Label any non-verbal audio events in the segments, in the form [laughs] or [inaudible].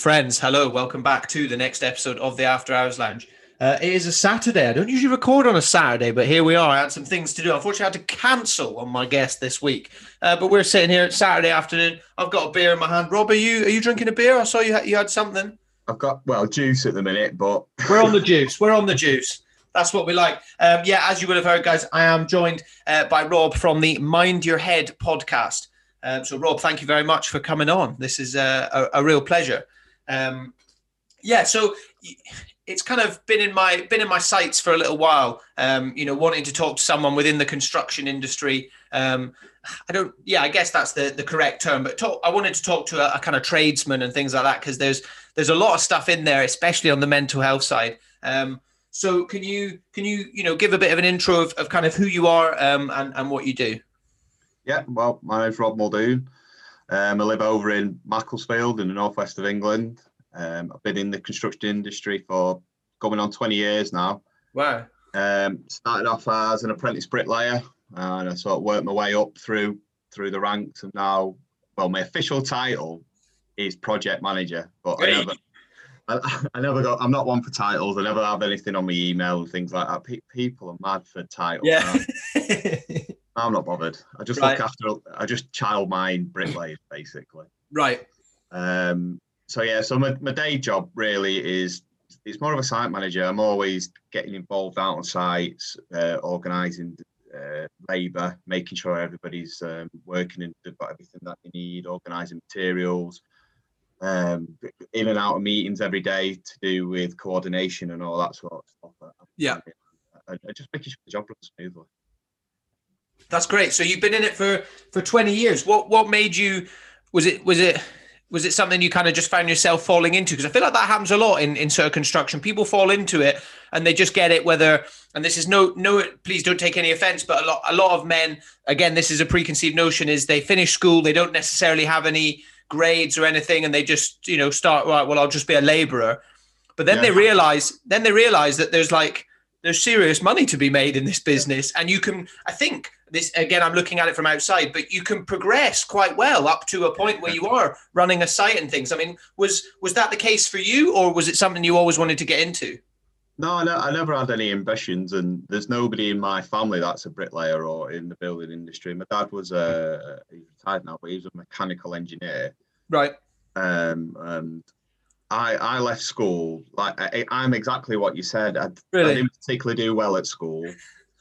Friends, hello, welcome back to the next episode of the After Hours Lounge. Uh, it is a Saturday. I don't usually record on a Saturday, but here we are. I had some things to do. Unfortunately, I had to cancel on my guest this week. Uh, but we're sitting here at Saturday afternoon. I've got a beer in my hand. Rob, are you are you drinking a beer? I saw you had, you had something. I've got well juice at the minute, but [laughs] we're on the juice. We're on the juice. That's what we like. Um, yeah, as you would have heard, guys, I am joined uh, by Rob from the Mind Your Head podcast. Um, so, Rob, thank you very much for coming on. This is uh, a, a real pleasure. Um, yeah, so it's kind of been in my been in my sights for a little while. Um, you know, wanting to talk to someone within the construction industry. Um, I don't. Yeah, I guess that's the the correct term. But talk, I wanted to talk to a, a kind of tradesman and things like that because there's there's a lot of stuff in there, especially on the mental health side. Um, so can you can you you know give a bit of an intro of, of kind of who you are um, and and what you do? Yeah, well, my name's Rob Muldoon. Um, I live over in Macclesfield in the northwest of England. Um, I've been in the construction industry for going on 20 years now. Wow. Um, started off as an apprentice bricklayer and I sort of worked my way up through through the ranks and now, well, my official title is project manager, but Great. I never, I, [laughs] I, never got, I'm not one for titles. I never have anything on my email and things like that. Pe- people are mad for titles. Yeah. [laughs] I'm not bothered. I just right. look after. I just child mind bricklayers basically. Right. Um. So yeah. So my, my day job really is it's more of a site manager. I'm always getting involved out on sites, uh, organising uh, labour, making sure everybody's um, working and they've got everything that they need, organising materials, um, in and out of meetings every day to do with coordination and all that sort of stuff. Yeah. And just making sure the job runs smoothly. That's great. So you've been in it for for 20 years. What what made you was it was it was it something you kind of just found yourself falling into? Because I feel like that happens a lot in, in sort of construction. People fall into it and they just get it whether and this is no no please don't take any offense, but a lot a lot of men, again, this is a preconceived notion, is they finish school, they don't necessarily have any grades or anything, and they just, you know, start right, well, I'll just be a laborer. But then yeah. they realize then they realize that there's like there's serious money to be made in this business and you can i think this again i'm looking at it from outside but you can progress quite well up to a point where you are running a site and things i mean was was that the case for you or was it something you always wanted to get into no, I, I never had any ambitions, and there's nobody in my family that's a bricklayer or in the building industry. My dad was a he's retired now, but he was a mechanical engineer. Right. Um, and I I left school like I, am exactly what you said. I, really? I, didn't particularly do well at school.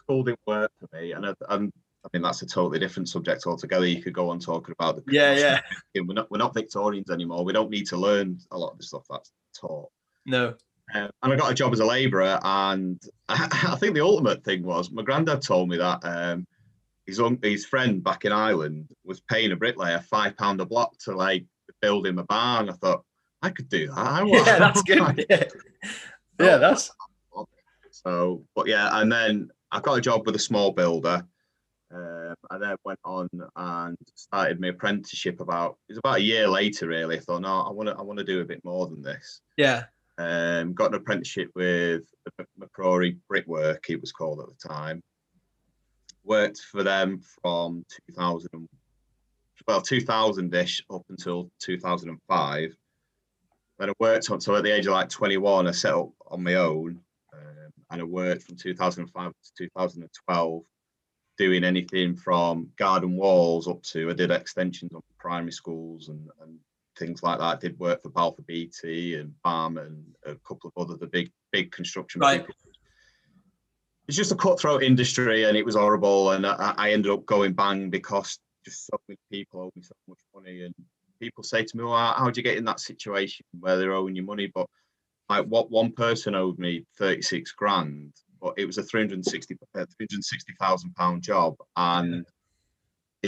Didn't work for me, and I, I'm, I mean that's a totally different subject altogether. You could go on talking about the yeah yeah. We're not we're not Victorians anymore. We don't need to learn a lot of the stuff that's taught. No. Um, and I got a job as a labourer, and I, [laughs] I, think the ultimate thing was my granddad told me that um, his his friend back in Ireland was paying a bricklayer five pound a block to like build him a barn. I thought I could do that. I [laughs] yeah, that's good. [laughs] Yeah. yeah, that's so. But yeah, and then I got a job with a small builder. Um, I then went on and started my apprenticeship about it was about a year later really. I thought, no, I want to I want to do a bit more than this. Yeah. Um, got an apprenticeship with McCrory Brickwork, it was called at the time. Worked for them from 2000, well, 2000-ish up until 2005 then I worked on, so at the age of like 21, I set up on my own and I worked from 2005 to 2012 doing anything from garden walls up to I did extensions on primary schools and, and things like that. I did work for Balfour Beatty and BAM and a couple of other the big big construction right. people. It's just a cutthroat industry and it was horrible and I, I ended up going bang because just so many people owe me so much money and people say to me, well, how do you get in that situation where they're owing you money? But like what one person owed me 36 grand, but it was a 360, uh, 360,000 pound job. And yeah.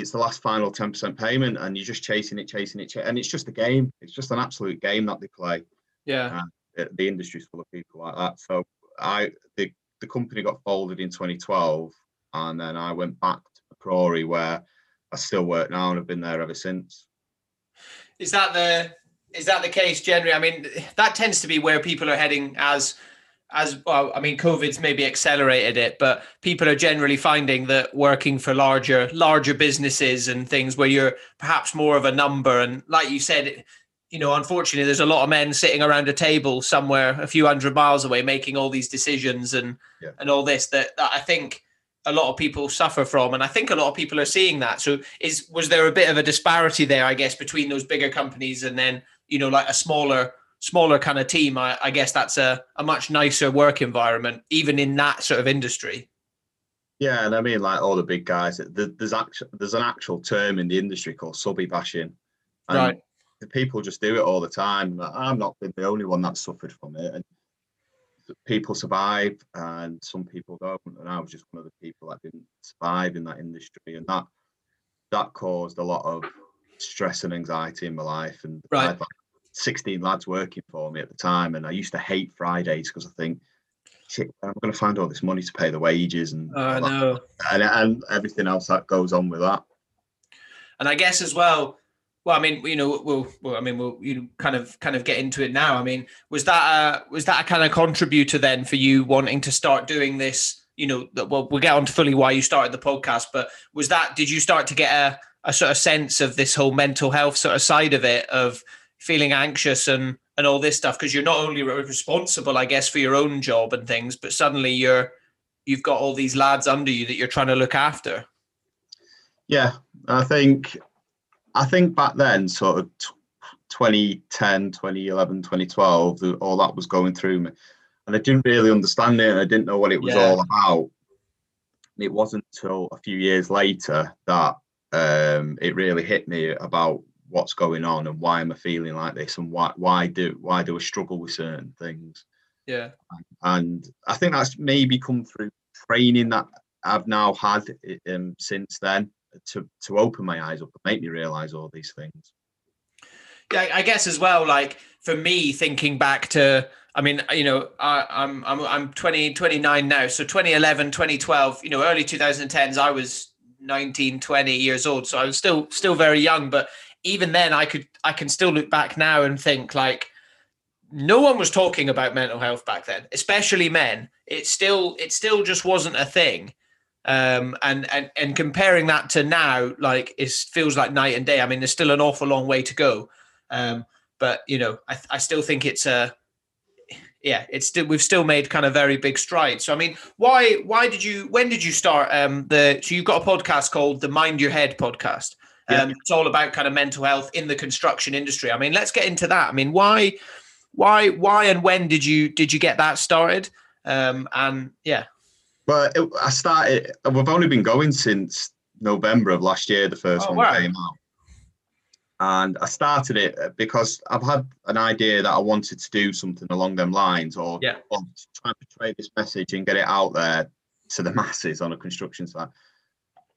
it's the last final 10% payment and you're just chasing it, chasing it. Ch- and it's just a game. It's just an absolute game that they play. Yeah. Uh, the industry's full of people like that. So I, the, the company got folded in 2012 and then I went back to McCrory where I still work now and I've been there ever since. Is that the is that the case generally? I mean, that tends to be where people are heading as as well. I mean, COVID's maybe accelerated it, but people are generally finding that working for larger larger businesses and things where you're perhaps more of a number and like you said, you know, unfortunately, there's a lot of men sitting around a table somewhere a few hundred miles away making all these decisions and yeah. and all this that, that I think a lot of people suffer from, and I think a lot of people are seeing that. So, is was there a bit of a disparity there, I guess, between those bigger companies and then you know, like a smaller smaller kind of team? I, I guess that's a, a much nicer work environment, even in that sort of industry. Yeah, and I mean, like all the big guys, there's actual there's an actual term in the industry called subby bashing, and right. people just do it all the time. I'm not the only one that suffered from it, and people survive, and some people don't. And I was just one of the people that didn't survive in that industry, and that that caused a lot of stress and anxiety in my life. And right. I had like 16 lads working for me at the time, and I used to hate Fridays because I think I'm going to find all this money to pay the wages and no. and, and everything else that goes on with that. And I guess as well, well, I mean, you know, we'll, well, I mean, we'll you kind of kind of get into it now. I mean, was that a was that a kind of contributor then for you wanting to start doing this? You know, well, we'll get on to fully why you started the podcast, but was that did you start to get a a sort of sense of this whole mental health sort of side of it of feeling anxious and and all this stuff because you're not only responsible, I guess, for your own job and things, but suddenly you're you've got all these lads under you that you're trying to look after. Yeah, I think I think back then, sort of 2010, 2011, 2012, all that was going through me, and I didn't really understand it, and I didn't know what it was yeah. all about. It wasn't until a few years later that um, it really hit me about what's going on and why am I feeling like this and why why do why do I struggle with certain things. Yeah. And I think that's maybe come through training that I've now had um, since then to to open my eyes up and make me realize all these things. Yeah, I guess as well. Like for me, thinking back to, I mean, you know, I, I'm I'm I'm 20, 29 now. So 2011, 2012, you know, early 2010s, I was 19, 20 years old. So I was still still very young, but even then I could I can still look back now and think like no one was talking about mental health back then, especially men. It still it still just wasn't a thing. Um, and and and comparing that to now, like it feels like night and day. I mean, there's still an awful long way to go. Um, but you know, I, I still think it's a yeah, it's still we've still made kind of very big strides. So I mean, why why did you when did you start um the so you've got a podcast called the Mind Your Head podcast. Um, yeah. it's all about kind of mental health in the construction industry. I mean, let's get into that. I mean, why why why and when did you did you get that started? Um and yeah. Well, it, I started we've only been going since November of last year the first oh, one wow. came out and I started it because I've had an idea that I wanted to do something along them lines, or, yeah. or try and portray this message and get it out there to the [laughs] masses on a construction site.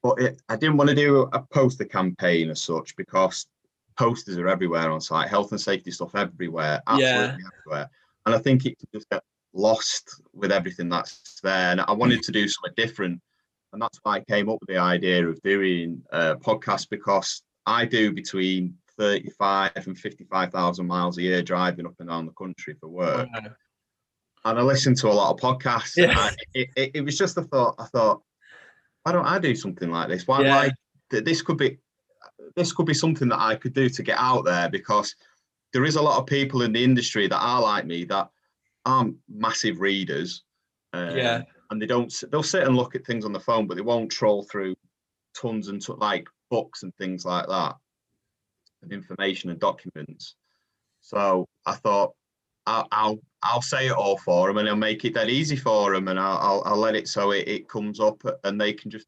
But it, I didn't want to do a poster campaign as such because posters are everywhere on site, health and safety stuff everywhere, absolutely yeah. everywhere. And I think it just get lost with everything that's there. And I wanted to do something different. And that's why I came up with the idea of doing a podcast because I do between 35 and 55,000 miles a year driving up and down the country for work. Wow. And I listen to a lot of podcasts. Yeah. It, it, it, was just a thought. I thought, why don't I do something like this? Why, yeah. why this could be this could be something that I could do to get out there because there is a lot of people in the industry that are like me that aren't massive readers. Um, yeah. And they don't. They'll sit and look at things on the phone, but they won't troll through tons and t- like books and things like that, and information and documents. So I thought I'll I'll, I'll say it all for them, and I'll make it that easy for them, and I'll I'll, I'll let it so it, it comes up, and they can just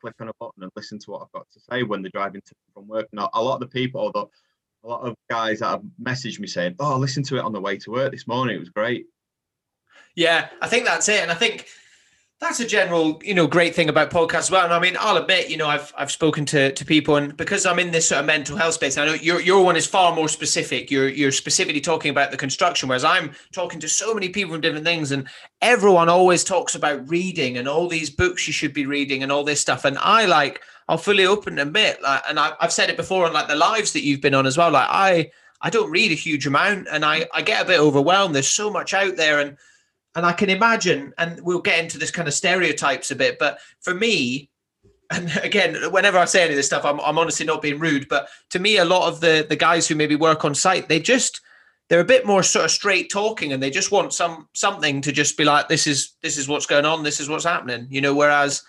click on a button and listen to what I've got to say when they're driving to from work. Now, a lot of the people, a lot of guys that have messaged me saying, "Oh, listen to it on the way to work this morning. It was great." Yeah, I think that's it, and I think that's a general, you know, great thing about podcasts as well. And I mean, I'll admit, you know, I've I've spoken to to people, and because I'm in this sort of mental health space, I know your your one is far more specific. You're you're specifically talking about the construction, whereas I'm talking to so many people from different things, and everyone always talks about reading and all these books you should be reading and all this stuff. And I like, I'll fully open and admit, like, and I, I've said it before on like the lives that you've been on as well. Like, I I don't read a huge amount, and I I get a bit overwhelmed. There's so much out there, and and I can imagine, and we'll get into this kind of stereotypes a bit, but for me, and [laughs] again, whenever I say any of this stuff, I'm, I'm honestly not being rude, but to me, a lot of the the guys who maybe work on site, they just they're a bit more sort of straight talking, and they just want some something to just be like, this is this is what's going on, this is what's happening, you know. Whereas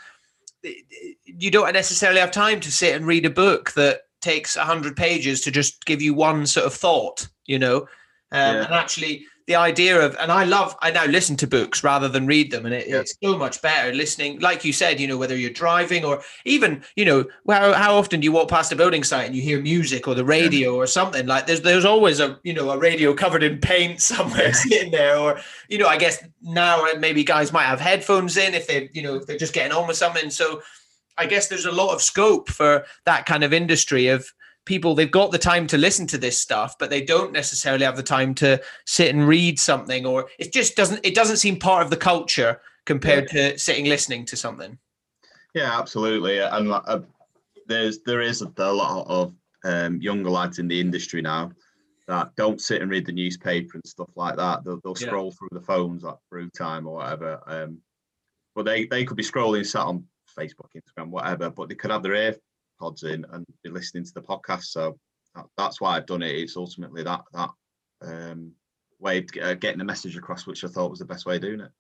you don't necessarily have time to sit and read a book that takes hundred pages to just give you one sort of thought, you know. Um, yeah. And actually, the idea of and I love I now listen to books rather than read them and it, yeah. it's so much better listening like you said you know whether you're driving or even you know how, how often do you walk past a building site and you hear music or the radio yeah. or something like there's there's always a you know a radio covered in paint [laughs] somewhere yeah. sitting there or you know I guess now uh, maybe guys might have headphones in if they you know if they're just getting on with something so I guess there's a lot of scope for that kind of industry of people they've got the time to listen to this stuff but they don't necessarily have the time to sit and read something or it just doesn't it doesn't seem part of the culture compared yeah. to sitting listening to something yeah absolutely and uh, there's there is a lot of um, younger lads in the industry now that don't sit and read the newspaper and stuff like that they'll, they'll scroll yeah. through the phones like through time or whatever um, but they they could be scrolling sat on facebook instagram whatever but they could have their ear pods in and be listening to the podcast. So that, that's why I've done it. It's ultimately that that um, way of uh, getting the message across, which I thought was the best way of doing it.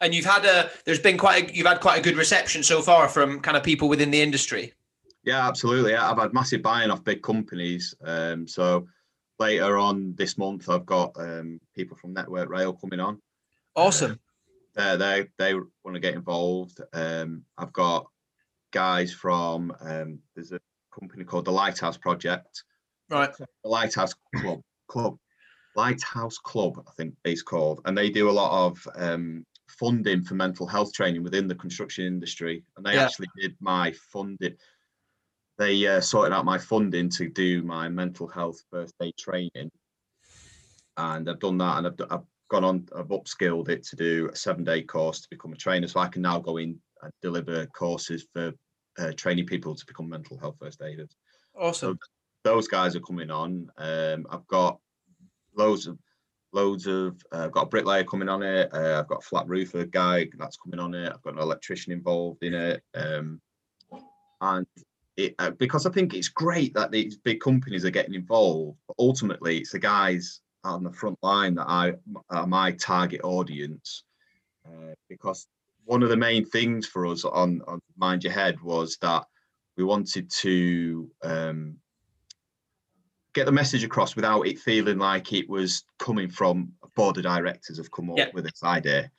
And you've had a there's been quite a, you've had quite a good reception so far from kind of people within the industry. Yeah, absolutely. I've had massive buying off big companies. Um, so later on this month, I've got um, people from Network Rail coming on. Awesome. Uh, they they want to get involved. Um, I've got guys from um, there's a company called the Lighthouse Project. Right. The Lighthouse Club Club. Lighthouse Club, I think it's called, and they do a lot of um, funding for mental health training within the construction industry. And they yeah. actually did my funding. They uh, sorted out my funding to do my mental health first aid training, and I've done that, and I've, I've gone on, I've upskilled it to do a seven day course to become a trainer, so I can now go in and deliver courses for uh, training people to become mental health first aiders. Awesome. So those guys are coming on. Um, I've got loads of loads of uh, I've got a bricklayer coming on it. Uh, I've got a flat roofer guy that's coming on it. I've got an electrician involved in it. Um, and it, uh, because I think it's great that these big companies are getting involved, but ultimately it's the guys on the front line that I are my target audience uh, because one of the main things for us on, on Mind Your Head was that we wanted to um, get the message across without it feeling like it was coming from a board of directors have come up yeah. with this idea.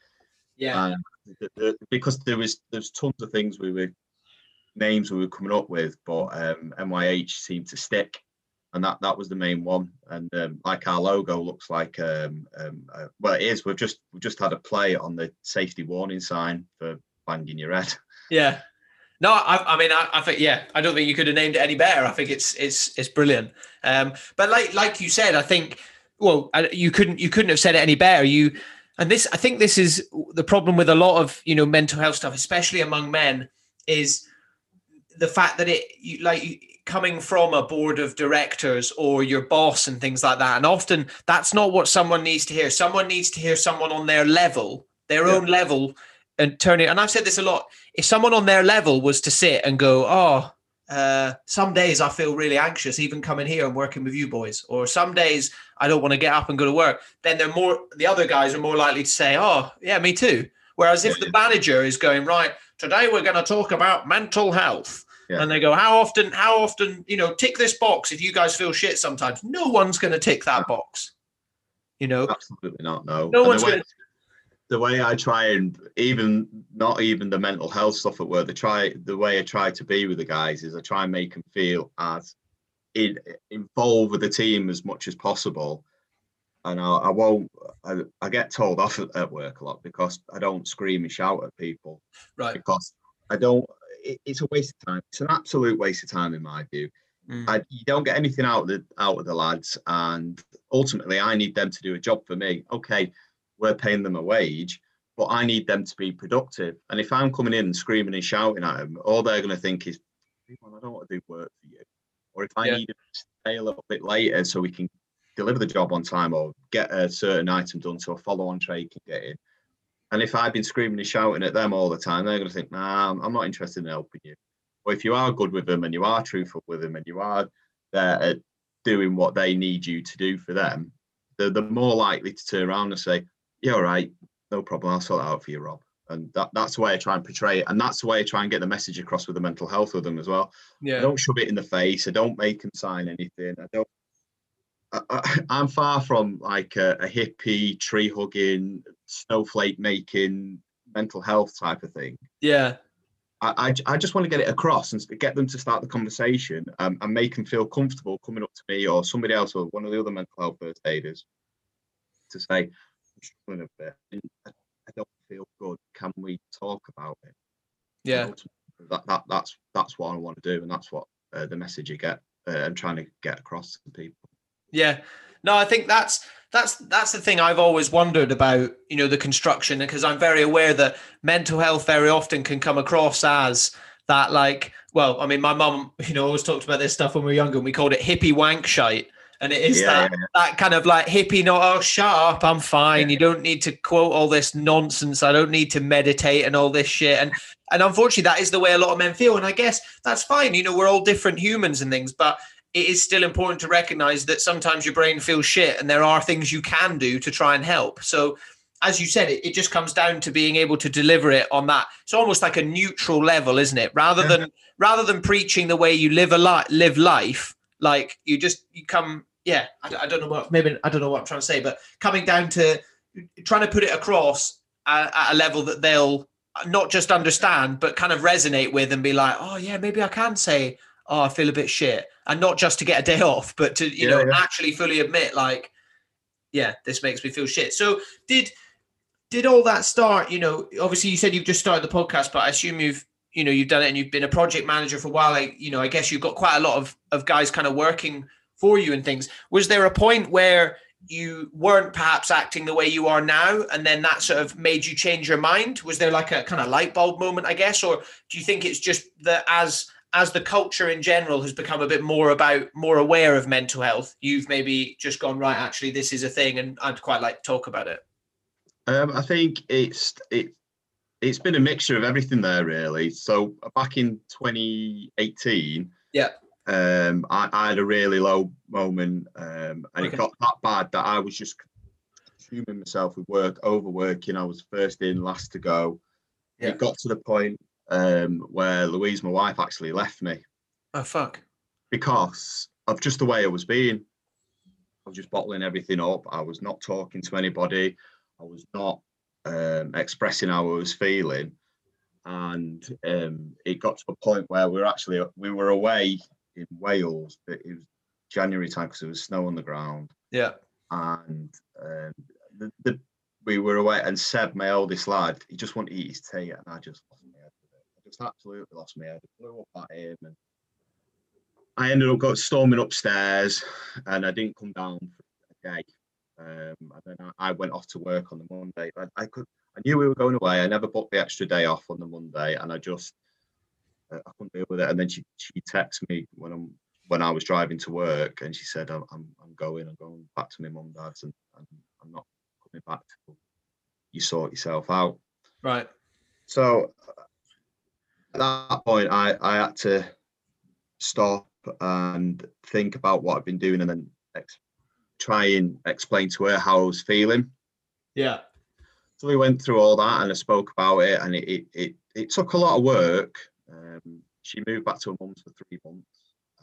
Yeah. The, the, because there was there's tons of things we were names we were coming up with, but um, MYH seemed to stick and that that was the main one. And um, like our logo looks like, um, um, uh, well, it is. We've just we've just had a play on the safety warning sign for banging your head. Yeah. No, I, I mean, I, I, think yeah, I don't think you could have named it any better. I think it's it's it's brilliant. Um, but like like you said, I think well, you couldn't you couldn't have said it any better. You and this, I think this is the problem with a lot of you know mental health stuff, especially among men, is the fact that it you, like coming from a board of directors or your boss and things like that. And often that's not what someone needs to hear. Someone needs to hear someone on their level, their yeah. own level, and turn it. And I've said this a lot. If someone on their level was to sit and go, oh, uh, some days I feel really anxious, even coming here and working with you boys, or some days I don't want to get up and go to work. Then they're more, the other guys are more likely to say, oh, yeah, me too. Whereas if the manager is going, right, today we're going to talk about mental health yeah. and they go, how often, how often, you know, tick this box if you guys feel shit sometimes. No one's going to tick that box. You know, absolutely not. No, no and one's going to. The way I try and even not even the mental health stuff at work, the try the way I try to be with the guys is I try and make them feel as in, involved with the team as much as possible. And I, I won't. I, I, get told off at, at work a lot because I don't scream and shout at people. Right. Because I don't it, it's a waste of time. It's an absolute waste of time in my view. Mm. I, you don't get anything out of the out of the lads, and ultimately, I need them to do a job for me. Okay, we're paying them a wage, but I need them to be productive. And if I'm coming in and screaming and shouting at them, all they're going to think is, "I don't want to do work for you." Or if I yeah. need to stay a little bit later so we can deliver the job on time or get a certain item done so a follow-on trade can get in, and if I've been screaming and shouting at them all the time, they're going to think, nah, I'm not interested in helping you. But if you are good with them and you are truthful with them and you are there at doing what they need you to do for them, they're, they're more likely to turn around and say, "You're all right, no problem. I'll sort it out for you, Rob." And that, that's the way I try and portray it, and that's the way I try and get the message across with the mental health with them as well. Yeah. I don't shove it in the face. I don't make them sign anything. I don't. I, am [laughs] far from like a, a hippie, tree hugging, snowflake making, mental health type of thing. Yeah. I, I, I, just want to get it across and get them to start the conversation um, and make them feel comfortable coming up to me or somebody else or one of the other mental health first aiders to say, I'm struggling a bit. I, don't feel good. Can we talk about it? Yeah. That, that that's that's what I want to do, and that's what uh, the message you get uh, I'm trying to get across to people. Yeah. No, I think that's that's that's the thing I've always wondered about, you know, the construction because I'm very aware that mental health very often can come across as that like, well, I mean, my mum, [laughs] you know, always talked about this stuff when we were younger and we called it hippie wank shite. And it is yeah, that yeah, yeah. that kind of like hippie, not oh shut up, I'm fine. You don't need to quote all this nonsense. I don't need to meditate and all this shit. And and unfortunately, that is the way a lot of men feel. And I guess that's fine. You know, we're all different humans and things, but it is still important to recognize that sometimes your brain feels shit and there are things you can do to try and help. So, as you said, it, it just comes down to being able to deliver it on that. It's almost like a neutral level, isn't it? Rather yeah. than mm-hmm. rather than preaching the way you live a life, live life, like you just you come. Yeah, I, I, don't know what maybe I don't know what I'm trying to say, but coming down to trying to put it across at, at a level that they'll not just understand, but kind of resonate with and be like, oh yeah, maybe I can say oh, I feel a bit shit, and not just to get a day [laughs] off, but to you yeah, know yeah. actually fully admit like, yeah, this makes me feel shit. So did did all that start? You know, obviously you said you've just started the podcast, but I assume you've you know you've done it and you've been a project manager for a while. Like, you know, I guess you've got quite a lot of of guys kind of working for you and things. Was there a point where you weren't perhaps acting the way you are now and then that sort of made you change your mind was there like a kind of light bulb moment i guess or do you think it's just that as as the culture in general has become a bit more about more aware of mental health, you've maybe just gone right. Actually, this is a thing, and I'd quite like to talk about it. Um, I think it's it it's been a mixture of everything there really. So back in 2018, yeah, um, I, I had a really low moment, um, and okay. it got that bad that I was just consuming myself with work, overworking. I was first in, last to go. Yeah. It got to the point um, where Louise, my wife, actually left me. Oh fuck! Because of just the way I was being. I was just bottling everything up. I was not talking to anybody. I was not um, expressing how I was feeling, and um, it got to a point where we were actually we were away in Wales. It was January time because there was snow on the ground. Yeah, and um, the, the we were away, and Seb, my oldest lad, he just wanted to eat his tea, and I just just absolutely lost my head. I blew up at him, and I ended up got storming upstairs, and I didn't come down for a day. Um, and then I, I, went off to work on the Monday. I, I, could, I knew we were going away. I never booked the extra day off on the Monday, and I just, uh, I couldn't deal with it. And then she, she texted me when I'm when I was driving to work, and she said, "I'm, I'm, I'm going. I'm going back to my mum, dad's, and, and I'm not coming back till you sort yourself out." Right. So at that point, I, I had to stop and think about what I've been doing and then ex- try and explain to her how I was feeling. Yeah. So we went through all that and I spoke about it, and it it, it, it took a lot of work. Um, she moved back to her mum's for three months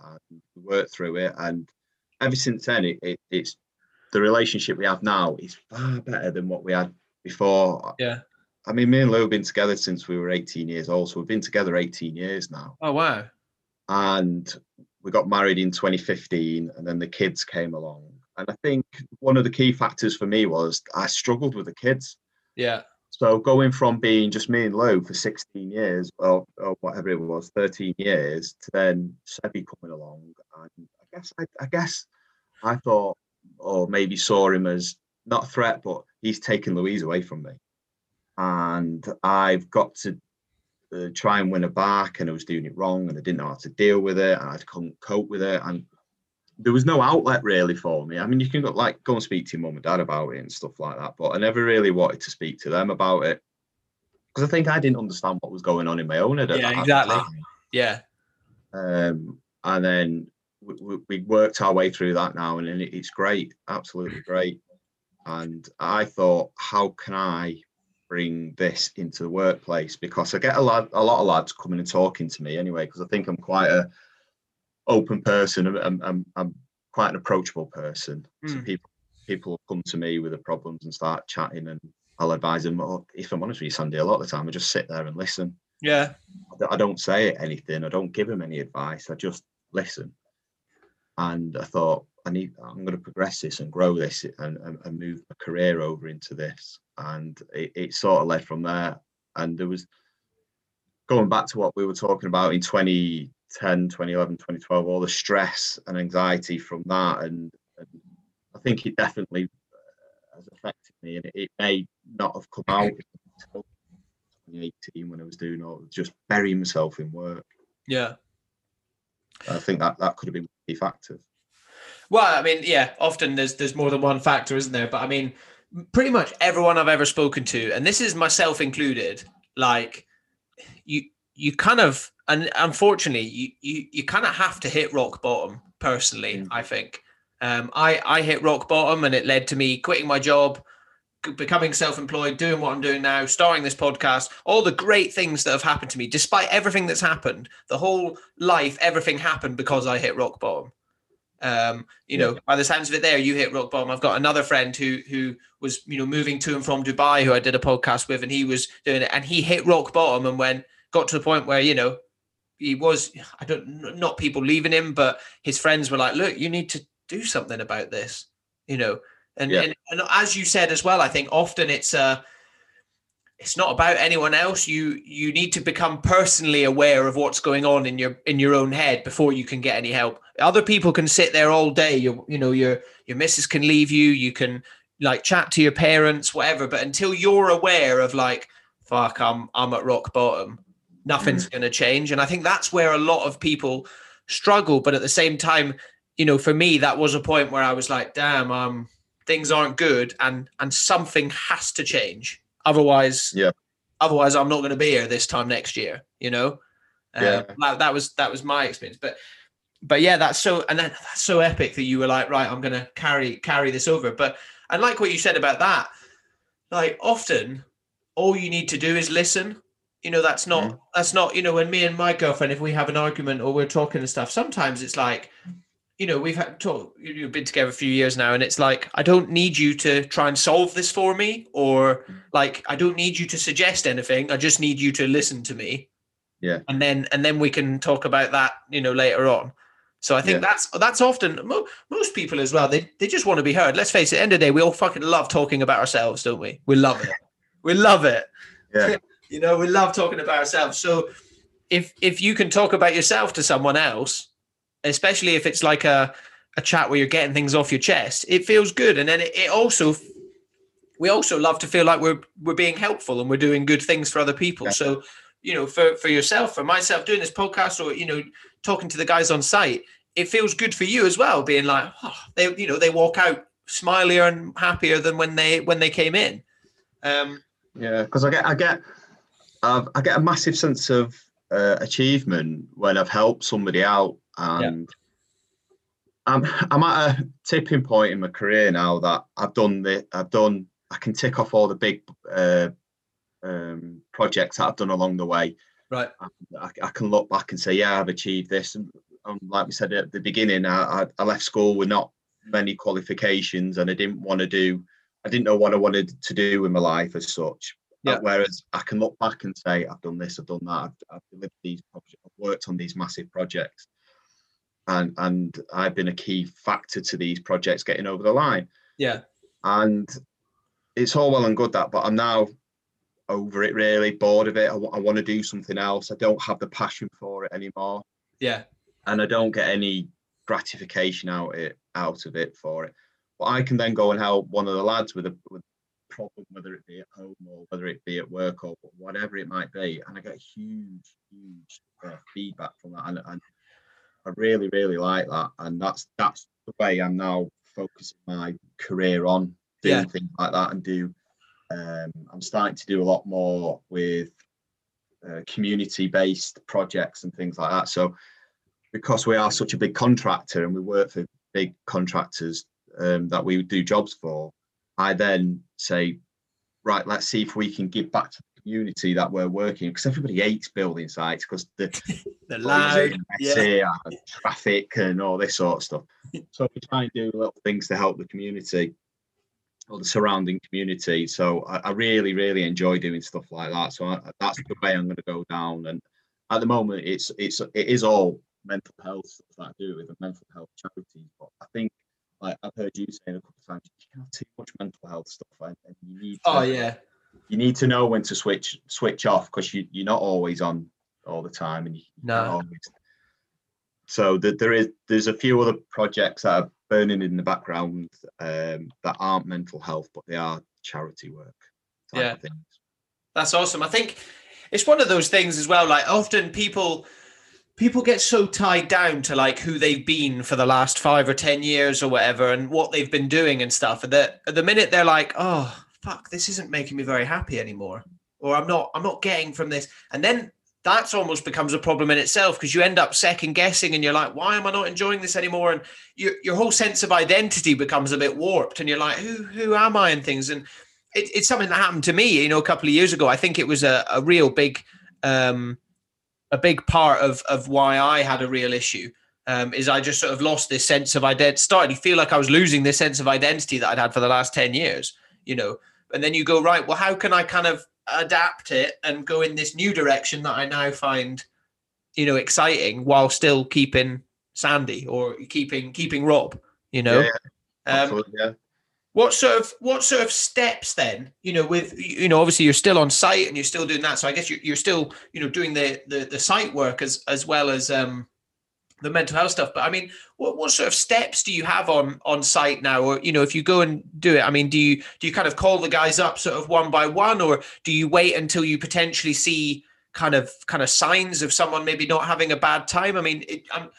and we worked through it. And ever since then, it, it, it's the relationship we have now is far better than what we had before. Yeah. I mean, me and Lou have been together since we were 18 years old. So we've been together 18 years now. Oh, wow. And we got married in 2015, and then the kids came along. And I think one of the key factors for me was I struggled with the kids. Yeah. So going from being just me and Lou for 16 years, or, or whatever it was, 13 years, to then Sebi coming along, and I guess I, I guess I thought, or maybe saw him as not a threat, but he's taken Louise away from me and I've got to uh, try and win her back, and I was doing it wrong, and I didn't know how to deal with it, and I couldn't cope with it, and there was no outlet really for me. I mean, you can go like go and speak to your mum and dad about it and stuff like that, but I never really wanted to speak to them about it because I think I didn't understand what was going on in my own head. Yeah, exactly. Yeah, Um, and then we, we, we worked our way through that now, and it, it's great, absolutely great. And I thought, how can I bring this into the workplace? Because I get a lot, a lot of lads coming and talking to me anyway, because I think I'm quite a open person. I'm, I'm, I'm quite an approachable person. Mm. So hmm. people people come to me with the problems and start chatting, and I'll advise them. Well, if I'm honest with you, Sandy, a lot of the time I just sit there and listen. Yeah. I don't say anything. I don't give them any advice. I just listen. And I thought, I need, I'm going to progress this and grow this and, and, and move my career over into this. And it, it sort of led from there. And there was, going back to what we were talking about in 2010, 2011, 2012, all the stress and anxiety from that. And, and I think it definitely uh, has affected me. And it, it, may not have come out until 2018 when I was doing all just burying myself in work. Yeah. I think that that could have been key factors. Well, I mean, yeah, often there's there's more than one factor, isn't there? But I mean, pretty much everyone I've ever spoken to, and this is myself included, like you you kind of and unfortunately you you, you kind of have to hit rock bottom personally, mm. I think. Um, I I hit rock bottom and it led to me quitting my job, becoming self-employed, doing what I'm doing now, starting this podcast, all the great things that have happened to me, despite everything that's happened, the whole life, everything happened because I hit rock bottom. Um, you know, by the sounds of it, there you hit rock bottom. I've got another friend who who was you know moving to and from Dubai, who I did a podcast with, and he was doing it, and he hit rock bottom, and when got to the point where you know he was, I don't not people leaving him, but his friends were like, look, you need to do something about this, you know, and, yeah. and, and as you said as well, I think often it's uh it's not about anyone else. You you need to become personally aware of what's going on in your in your own head before you can get any help. Other people can sit there all day. You you know your your missus can leave you. You can like chat to your parents, whatever. But until you're aware of like, fuck, I'm I'm at rock bottom. Nothing's mm. going to change. And I think that's where a lot of people struggle. But at the same time, you know, for me, that was a point where I was like, damn, um, things aren't good and and something has to change otherwise yeah otherwise i'm not going to be here this time next year you know um, yeah that, that, was that was my experience but but yeah that's so and then that's so epic that you were like right i'm going to carry carry this over but I like what you said about that like often all you need to do is listen you know that's not mm. that's not you know when me and my girlfriend if we have an argument or we're talking and stuff sometimes it's like you know, we've had talk, you've been together a few years now, and it's like I don't need you to try and solve this for me, or like I don't need you to suggest anything. I just need you to listen to me. Yeah. And then and then we can talk about that, you know, later on. So I think yeah. that's that's often mo- most people as well. They they just want to be heard. Let's face it. End of the day, we all fucking love talking about ourselves, don't we? We love it. we love it. Yeah. [laughs] you know, we love talking about ourselves. So if if you can talk about yourself to someone else especially if it's like a a chat where you're getting things off your chest, it feels good. And then it, it also we also love to feel like we're we're being helpful and we're doing good things for other people. Yeah. So, you know, for for yourself, for myself, doing this podcast or you know, talking to the guys on site, it feels good for you as well. Being like, oh, they you know they walk out smilier and happier than when they when they came in. Um, yeah, because I get I get I've, I get a massive sense of uh, achievement when I've helped somebody out and yeah. I'm I'm at a tipping point in my career now that I've done the I've done I can tick off all the big uh, um, projects that I've done along the way. Right. I, I, can look back and say, yeah, I've achieved this. And, and like we said at the beginning, I, I left school with not mm. many qualifications, and I didn't want to do. I didn't know what I wanted to do with my life as such. Yeah. Whereas I can look back and say, I've done this, I've done that, I've, I've delivered these projects, I've worked on these massive projects and and I've been a key factor to these projects getting over the line. Yeah. And it's all well and good that, but I'm now over it really, bored of it. I, w- I want to do something else. I don't have the passion for it anymore. Yeah. And I don't get any gratification out it out of it for it. But I can then go and help one of the lads with a with a problem, whether it be at home or whether it be at work or whatever it might be, and I get huge, huge uh, feedback from that. And, and I really, really like that, and that's that's the way I'm now focusing my career on doing yeah. things like that, and do. Um, I'm starting to do a lot more with uh, community-based projects and things like that. So because we are such a big contractor and we work for big contractors um, that we do jobs for, I then say, right, let's see if we can give back to the community that we're working because everybody hates building sites because the [laughs] the [laughs] loud, yeah. traffic and all this sort of stuff. [laughs] So we try and do little things to help the community the surrounding community. So I, I really, really enjoy doing stuff like that. So I, that's the way I'm going to go down. And at the moment, it's it's it is all mental health stuff that I do with a mental health charity. But I think like I've heard you saying a couple of times, you have too much mental health stuff, and, and you need. To, oh yeah. You need to know when to switch switch off because you you're not always on all the time, and you no. Always... So that there is there's a few other projects that are burning in the background um, that aren't mental health, but they are charity work. Yeah, that's awesome. I think it's one of those things as well. Like often people people get so tied down to like who they've been for the last five or ten years or whatever and what they've been doing and stuff and that at the minute they're like oh fuck this isn't making me very happy anymore or i'm not i'm not getting from this and then that's almost becomes a problem in itself because you end up second guessing and you're like why am i not enjoying this anymore and your, your whole sense of identity becomes a bit warped and you're like who who am i and things and it, it's something that happened to me you know a couple of years ago i think it was a, a real big um a big part of of why I had a real issue. Um, is I just sort of lost this sense of identity, started to feel like I was losing this sense of identity that I'd had for the last 10 years, you know. And then you go, right, well, how can I kind of adapt it and go in this new direction that I now find, you know, exciting while still keeping Sandy or keeping keeping Rob, you know? Yeah, yeah. Um, yeah what sort of what sort of steps then you know with you know obviously you're still on site and you're still doing that so i guess you're, you're still you know doing the, the the site work as as well as um the mental health stuff but i mean what, what sort of steps do you have on on site now? Or you know if you go and do it i mean do you do you kind of call the guys up sort of one by one or do you wait until you potentially see kind of kind of signs of someone maybe not having a bad time? I mean it, i'm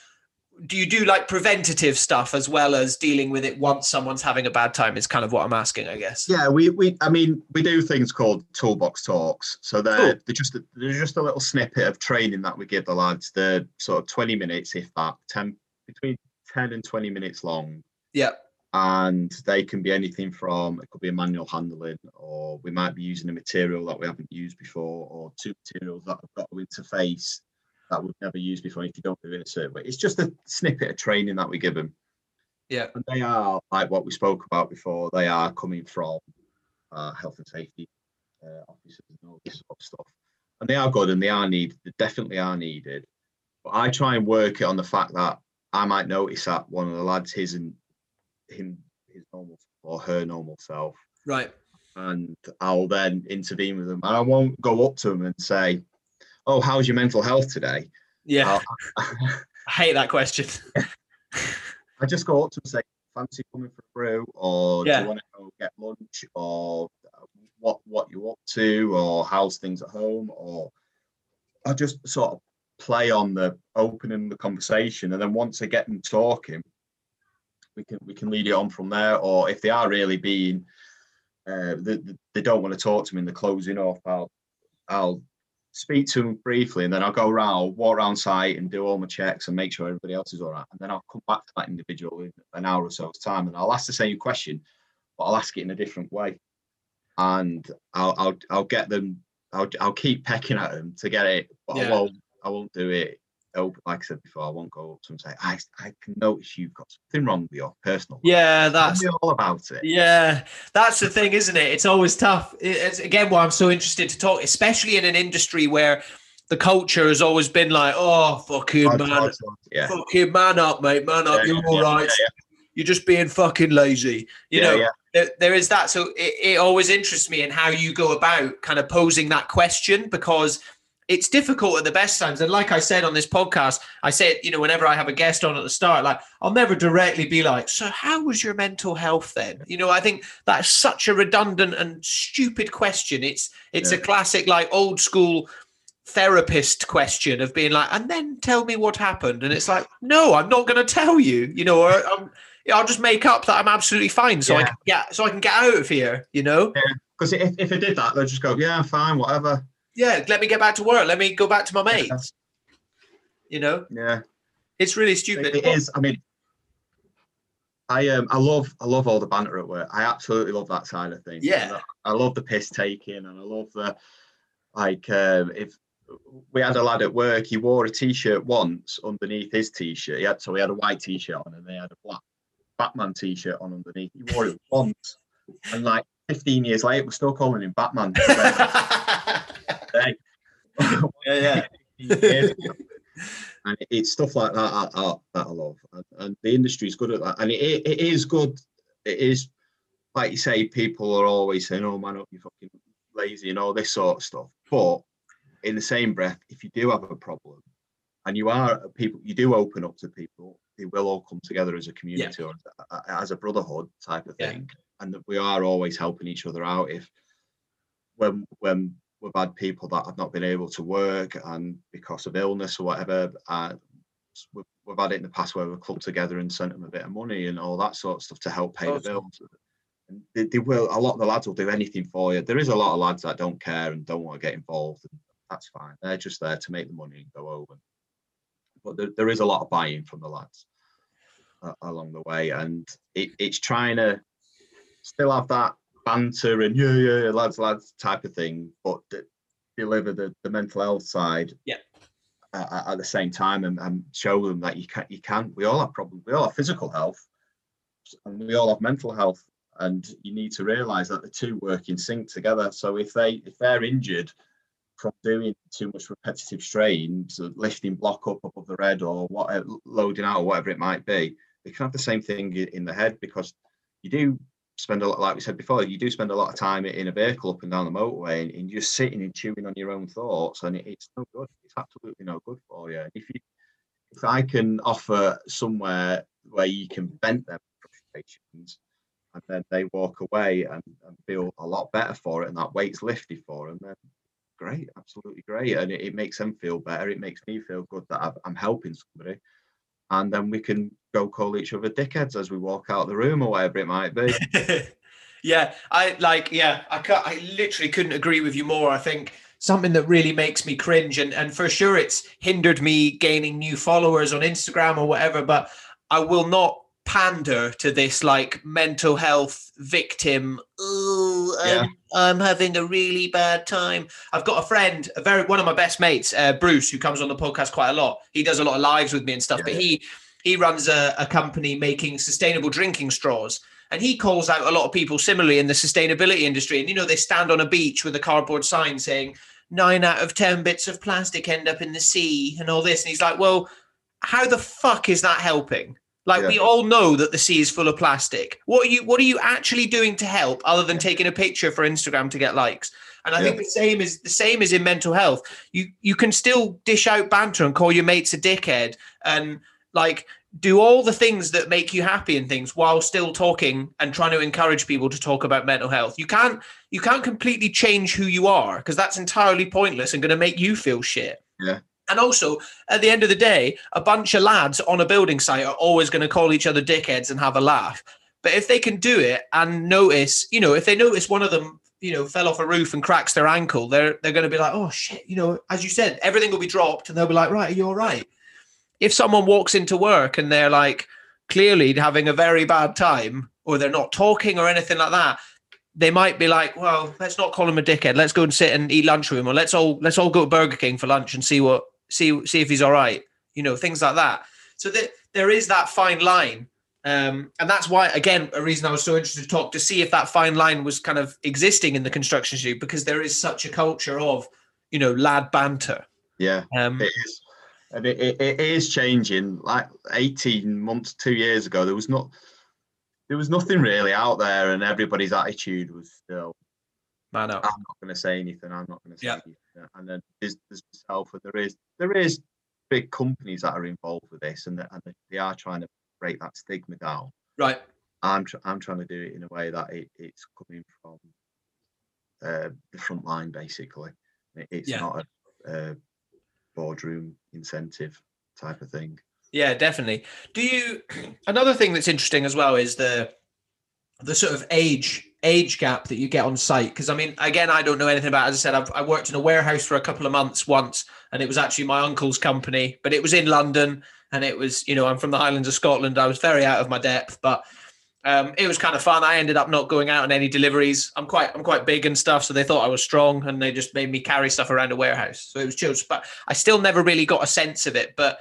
do you do like preventative stuff as well as dealing with it once someone's having a bad time is kind of what i'm asking i guess? Yeah we we i mean we do things called toolbox talks. So they're, cool. they're just a, they're just a little snippet of training that we give the lads. They're sort of 20 minutes if that 10 between 10 and 20 minutes long. Yeah and they can be anything from it could be a manual handling or we might be using a material that we haven't used before or two materials that have got to interface that we've never used before if you don't do it in a certain way. It's just a snippet of training that we give them. Yeah. And they are like what we spoke about before, they are coming from uh, health and safety uh, officers and all this sort of stuff. And they are good and they are needed, they definitely are needed. But I try and work it on the fact that I might notice that one of the lads, isn't him, his normal or her normal self. Right. And I'll then intervene with them. And I won't go up to them and say, oh, how's your mental health today? Yeah. Uh, [laughs] I hate that question. [laughs] I just go up to and say, fancy coming for a brew, or yeah. do you want to go get lunch, or what what you up to, or how's things at home, or I just sort of play on the opening the conversation, and then once I get them talking, we can we can lead it on from there. Or if they are really being, uh, they, they don't want to talk to me in the closing off, I'll I'll speak to them briefly, and then I'll go around, walk around site, and do all my checks and make sure everybody else is all right. And then I'll come back to that individual in an hour or so's time, and I'll ask the same question, but I'll ask it in a different way, and I'll I'll, I'll get them. I'll I'll keep pecking at them to get it, but yeah. I won't I won't do it Oh, open, like I said before, I won't go up to and say, I, I can notice you've got something wrong with your personal. Yeah, that's all about it. Yeah, that's the thing, isn't it? It's always tough. It's again why I'm so interested to talk, especially in an industry where the culture has always been like, oh, fucking man, yeah. fucking man up, mate, man up, yeah, you're all right. Yeah, you're just being fucking lazy. You know, there, there is that. So it, it always interests me in how you go about kind of posing that question because – it's difficult at the best times. And like I said on this podcast, I said, you know, whenever I have a guest on at the start, like I'll never directly be like, so how was your mental health then? You know, I think that's such a redundant and stupid question. It's it's yeah. a classic like old school therapist question of being like, and then tell me what happened. And it's like, no, I'm not going to tell you, you know, or I'm, I'll just make up that I'm absolutely fine. So yeah. I can get, so I can get out of here, you know? Because yeah. if, if it did that, they'd just go, yeah, I'm fine, whatever yeah, let me get back to work. Let me go back to my mates. You know? Yeah. It's really stupid. It is. I mean, I um I love I love all the banter at work. I absolutely love that side of things. Yeah. I, I love the piss taking and I love the like um if we had a lad at work, he wore a t-shirt once underneath his t-shirt. He had so he had a white t-shirt on and they had a black Batman t-shirt on underneath. He wore it once. And like 15 years later, we're still calling him Batman. [laughs] yeah, yeah. and it's stuff like that I, I, that I love, and, and the industry is good at that, and it, it is good. It is like you say, people are always saying, "Oh man, up you fucking lazy" and all this sort of stuff. But in the same breath, if you do have a problem, and you are people, you do open up to people, they will all come together as a community or as a brotherhood type of Yeah. thing, and that we are always helping each other out. If when when we've had people that have not been able to work and because of illness or whatever, uh, we've, we've had it in the past where we've clubbed together and sent them a bit of money and all that sort of stuff to help pay the bills. And they, they will. A lot of the lads will do anything for you. There is a lot of lads that don't care and don't want to get involved, and that's fine. They're just there to make the money and go over. But there, there is a lot of buy-in from the lads uh, along the way, and it, it's trying to still have that banter and yeah, yeah, yeah, lads, lads type of thing, but d- deliver the, the mental health side. Yeah. uh, at the same time, and, and show them that you can, you can. We all have problems. We all have physical health, and we all have mental health, and you need to realise that the two work in sync together. So if they if they're injured from doing too much repetitive strain, so lifting block up above the red or what, loading out or whatever it might be, they can have the same thing in the head because you do spend a lot, like we said before, you do spend a lot of time in a vehicle up and down the motorway and, and you're sitting and chewing on your own thoughts and it, it's no good. It's absolutely no good for you. If you, if I can offer somewhere where you can vent their frustrations and then they walk away and, and feel a lot better for it and that weight's lifted for them, then great, absolutely great. And it, it makes them feel better. It makes me feel good that I've, I'm helping somebody. And then we can go call each other dickheads as we walk out the room or whatever it might be. [laughs] yeah, I like. Yeah, I can't, I literally couldn't agree with you more. I think something that really makes me cringe, and and for sure it's hindered me gaining new followers on Instagram or whatever. But I will not pander to this like mental health victim. Oh, Yeah. I'm, I'm having a really bad time. I've got a friend, a very one of my best mates, uh, Bruce, who comes on the podcast quite a lot. He does a lot of lives with me and stuff. Yeah, but yeah. he he runs a, a company making sustainable drinking straws and he calls out a lot of people similarly in the sustainability industry. And you know they stand on a beach with a cardboard sign saying nine out of ten bits of plastic end up in the sea and all this. And he's like well how the fuck is that helping? Like Yeah. we all know that the sea is full of plastic. What are you what are you actually doing to help other than taking a picture for instagram to get likes? And i think the same is the same is in mental health. You you can still dish out banter and call your mates a dickhead and like do all the things that make you happy and things while still talking and trying to encourage people to talk about mental health. You can't you can't completely change who you are because that's entirely pointless and going to make you feel shit. Yeah. and also at the end of the day a bunch of lads on a building site are always going to call each other dickheads and have a laugh. But if they can do it and notice you know if they notice one of them you know fell off a roof and cracks their ankle they're they're going to be like oh shit you know as you said everything will be dropped and they'll be like right are you all right if someone walks into work and they're like clearly having a very bad time or they're not talking or anything like that they might be like well let's not call him a dickhead. Let's go and sit and eat lunch with him or let's all let's all go to burger king for lunch and see what see see if he's all right you know things like that. So that there is that fine line um, and that's why again a reason i was so interested to talk to see if that fine line was kind of existing in the construction industry because there is such a culture of you know lad banter. Yeah. um, It is, and it, it, it is changing. Like eighteen months, two years ago, there was not, there was nothing really out there, and everybody's attitude was still, man up "I'm not going to say anything. I'm not going to say Yeah. anything." And then there's, there's myself, and there is, there is big companies that are involved with this, and, they- and they- they are trying to break that stigma down. right I'm, tr- I'm trying to do it in a way that it, it's coming from uh, the front line, basically. It- It's Yeah. not a, a boardroom incentive type of thing. Yeah, definitely. Do you? Another thing that's interesting as well is the the sort of age age gap that you get on site. Because I mean, again, I don't know anything about. it. As I said, I've, I worked in a warehouse for a couple of months once, and it was actually my uncle's company, but it was in London. and it was you know I'm from the Highlands of Scotland. I was very out of my depth, but um, it was kind of fun. I ended up not going out on any deliveries. I'm quite I'm quite big and stuff, so they thought I was strong, and they just made me carry stuff around a warehouse. So it was chill. But I still never really got a sense of it. But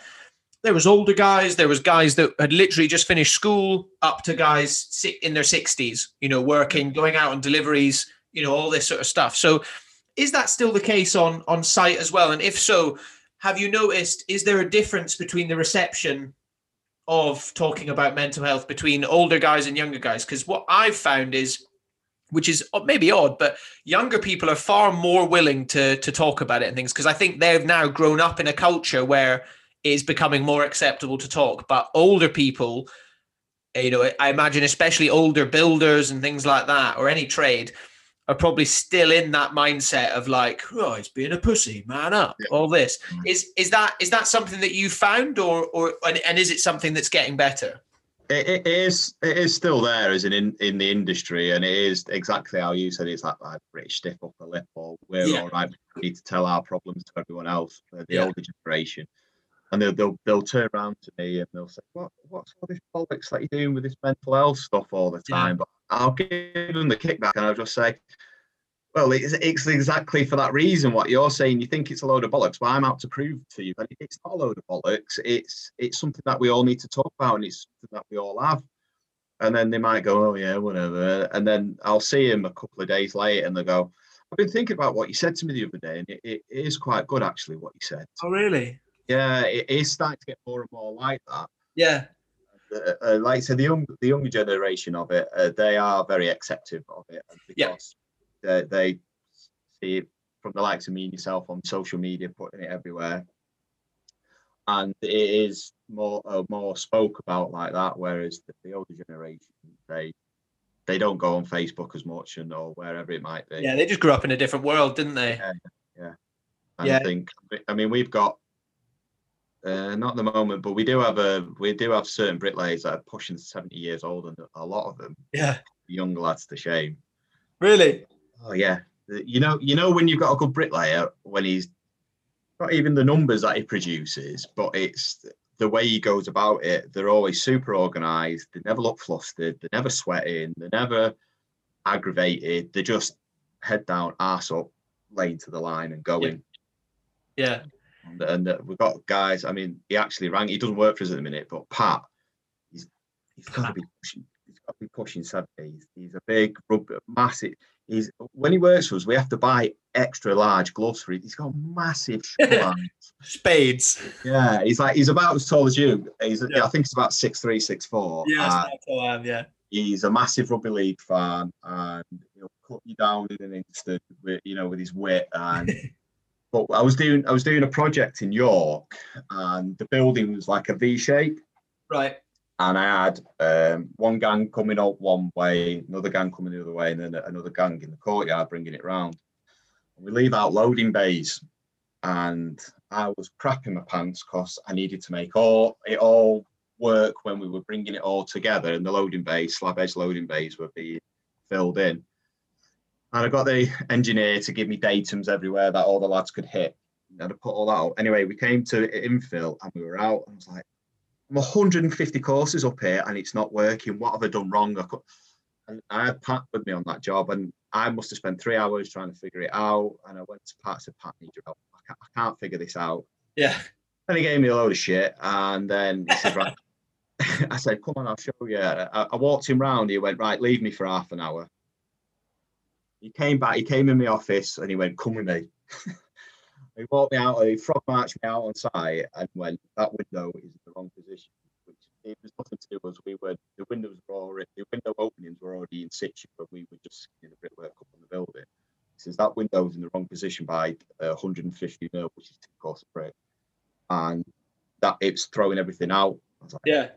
there was older guys, there was guys that had literally just finished school, up to guys in their 60s, you know, working, going out on deliveries, you know, all this sort of stuff. So is that still the case on on site as well? And if so, have you noticed is there a difference between the reception of talking about mental health between older guys and younger guys because what i've found is which is maybe odd but younger people are far more willing to to talk about it and things because i think they've now grown up in a culture where it is becoming more acceptable to talk but older people you know i imagine especially older builders and things like that or any trade are probably still in that mindset of like, oh, it's being a pussy, man up, yeah. all this. Mm. Is is that is that something that you found, or or and, and is it something that's getting better? It, it is it is still there as in, in in the industry, and it is exactly how you said. It's like like British stiff upper lip, or we're yeah. all right. We need to tell our problems to everyone else, the yeah. older generation, and they'll, they'll they'll turn around to me and they'll say, "What what's all this bollocks that you're doing with this mental health stuff all the time?" But I'll give them the kickback and I'll just say, well, it's, it's exactly for that reason what you're saying. You think it's a load of bollocks, but I'm out to prove to you that it's not a load of bollocks. It's it's something that we all need to talk about, and it's something that we all have. And then they might go, oh yeah, whatever. And then I'll see him a couple of days later, and they go, I've been thinking about what you said to me the other day, and it, it is quite good actually what you said. Oh really? Yeah, it is starting to get more and more like that. Yeah. Uh, uh, like I said, the young the younger generation of it, uh, they are very accepting of it because yeah. they, they see it from the likes of me and yourself on social media, putting it everywhere, and it is more uh, more spoke about like that. Whereas the, the, older generation, they they don't go on Facebook as much and or wherever it might be. Yeah, they just grew up in a different world, didn't they? Yeah, yeah. Yeah. I think I mean we've got uh, not at the moment, but we do have a we do have certain bricklayers that are pushing seventy years old, and a lot of them, yeah, young lads to shame. Really? Oh yeah. You know, you know when you've got a good bricklayer when he's not even the numbers that he produces, but it's the way he goes about it. They're always super organised. They never look flustered. They're never sweating. They're never aggravated. They're just head down, ass up, laying to the line and going. Yeah. yeah and, and uh, we've got guys. I mean, he actually rang. He doesn't work for us at the minute, but Pat, he's he's got to be pushing. He's got to be pushing seventy. He's, he's a big, massive. He's when he works for us, we have to buy extra large gloves for him. He's got massive [laughs] spades. Yeah, he's like he's about as tall as you. He's yeah. I think he's about six three, six four. Yeah, uh, tall I am. Yeah. He's a massive rugby league fan, and he'll cut you down in an instant with you know with his wit and. [laughs] but I was doing I was doing a project in York, and the building was like a V shape. Right. And I had um, one gang coming up one way, another gang coming the other way, and then another gang in the courtyard bringing it round. We leave out loading bays, and I was crapping my pants because I needed to make all it all work when we were bringing it all together. And the loading bays, slab edge loading bays, were being filled in. And I got the engineer to give me datums everywhere that all the lads could hit. And I put all that out. Anyway, we came to infill and we were out. And I was like, I'm 150 courses up here and it's not working. What have I done wrong? I could, and I had Pat with me on that job, and I must have spent three hours trying to figure it out. And I went to Pat and said, Pat, need your help. I can't, I can't figure this out. Yeah. And he gave me a load of shit. And then he said, right. [laughs] I said, come on, I'll show you. I, I walked him round. He went, right, leave me for half an hour. He came back, he came in my office and he went, Come with me. [laughs] he walked me out, he frog marched me out on site and went, That window is in the wrong position. Which it was nothing to do us. We were the windows were already the window openings were already in situ, but we were just in the brickwork up on the building. He says that window's in the wrong position by uh, 150 mil, which is two course brick. And that it's throwing everything out. Like, yeah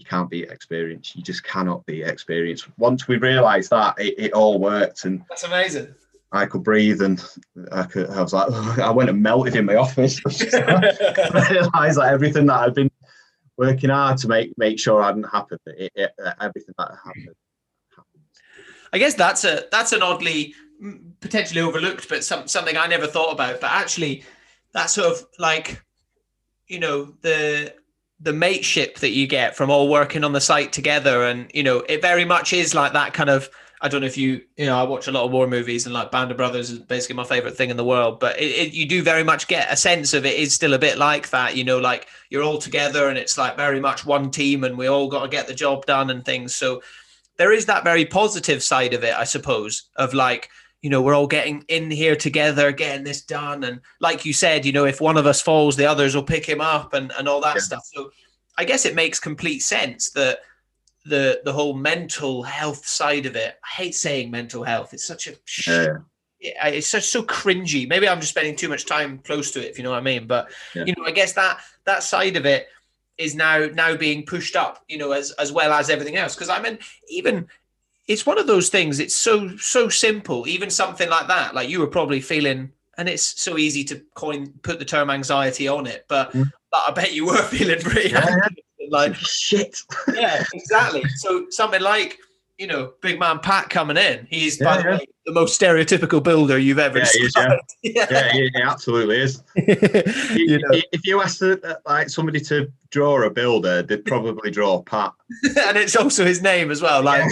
you can't beat experience. You just cannot beat experience. Once we realised that, it, it, all worked, and that's amazing. I could breathe, and I, could, I was like, [laughs] I went and melted in my office. [laughs] I realised that everything that I'd been working hard to make make sure hadn't happened. It, it, everything that happened. I guess that's a that's an oddly potentially overlooked, but some, something I never thought about. But actually, that sort of like, you know, the the mateship that you get from all working on the site together and you know it very much is like that kind of i don't know if you you know i watch a lot of war movies and like band of brothers is basically my favorite thing in the world but it, it, you do very much get a sense of it is still a bit like that you know like you're all together and it's like very much one team and we all got to get the job done and things. So there is that very positive side of it i suppose of like you know we're all getting in here together getting this done and like you said you know if one of us falls the others will pick him up and, and all that yeah. stuff so i guess it makes complete sense that the the whole mental health side of it i hate saying mental health it's such a yeah. it's such so cringy maybe i'm just spending too much time close to it if you know what i mean but yeah. you know i guess that that side of it is now now being pushed up you know as as well as everything else because i mean even it's one of those things. It's so so simple. Even something like that, like you were probably feeling, and it's so easy to coin put the term anxiety on it, but, mm. but I bet you were [laughs] feeling pretty yeah. like shit. [laughs] yeah, exactly. So something like you know, big man Pat coming in. He's yeah, by the yeah. way the most stereotypical builder you've ever yeah, is, [laughs] yeah. yeah. yeah, he, he absolutely is. [laughs] you know. If you asked uh, like somebody to draw a builder, they'd probably draw Pat. [laughs] and it's also his name as well. Like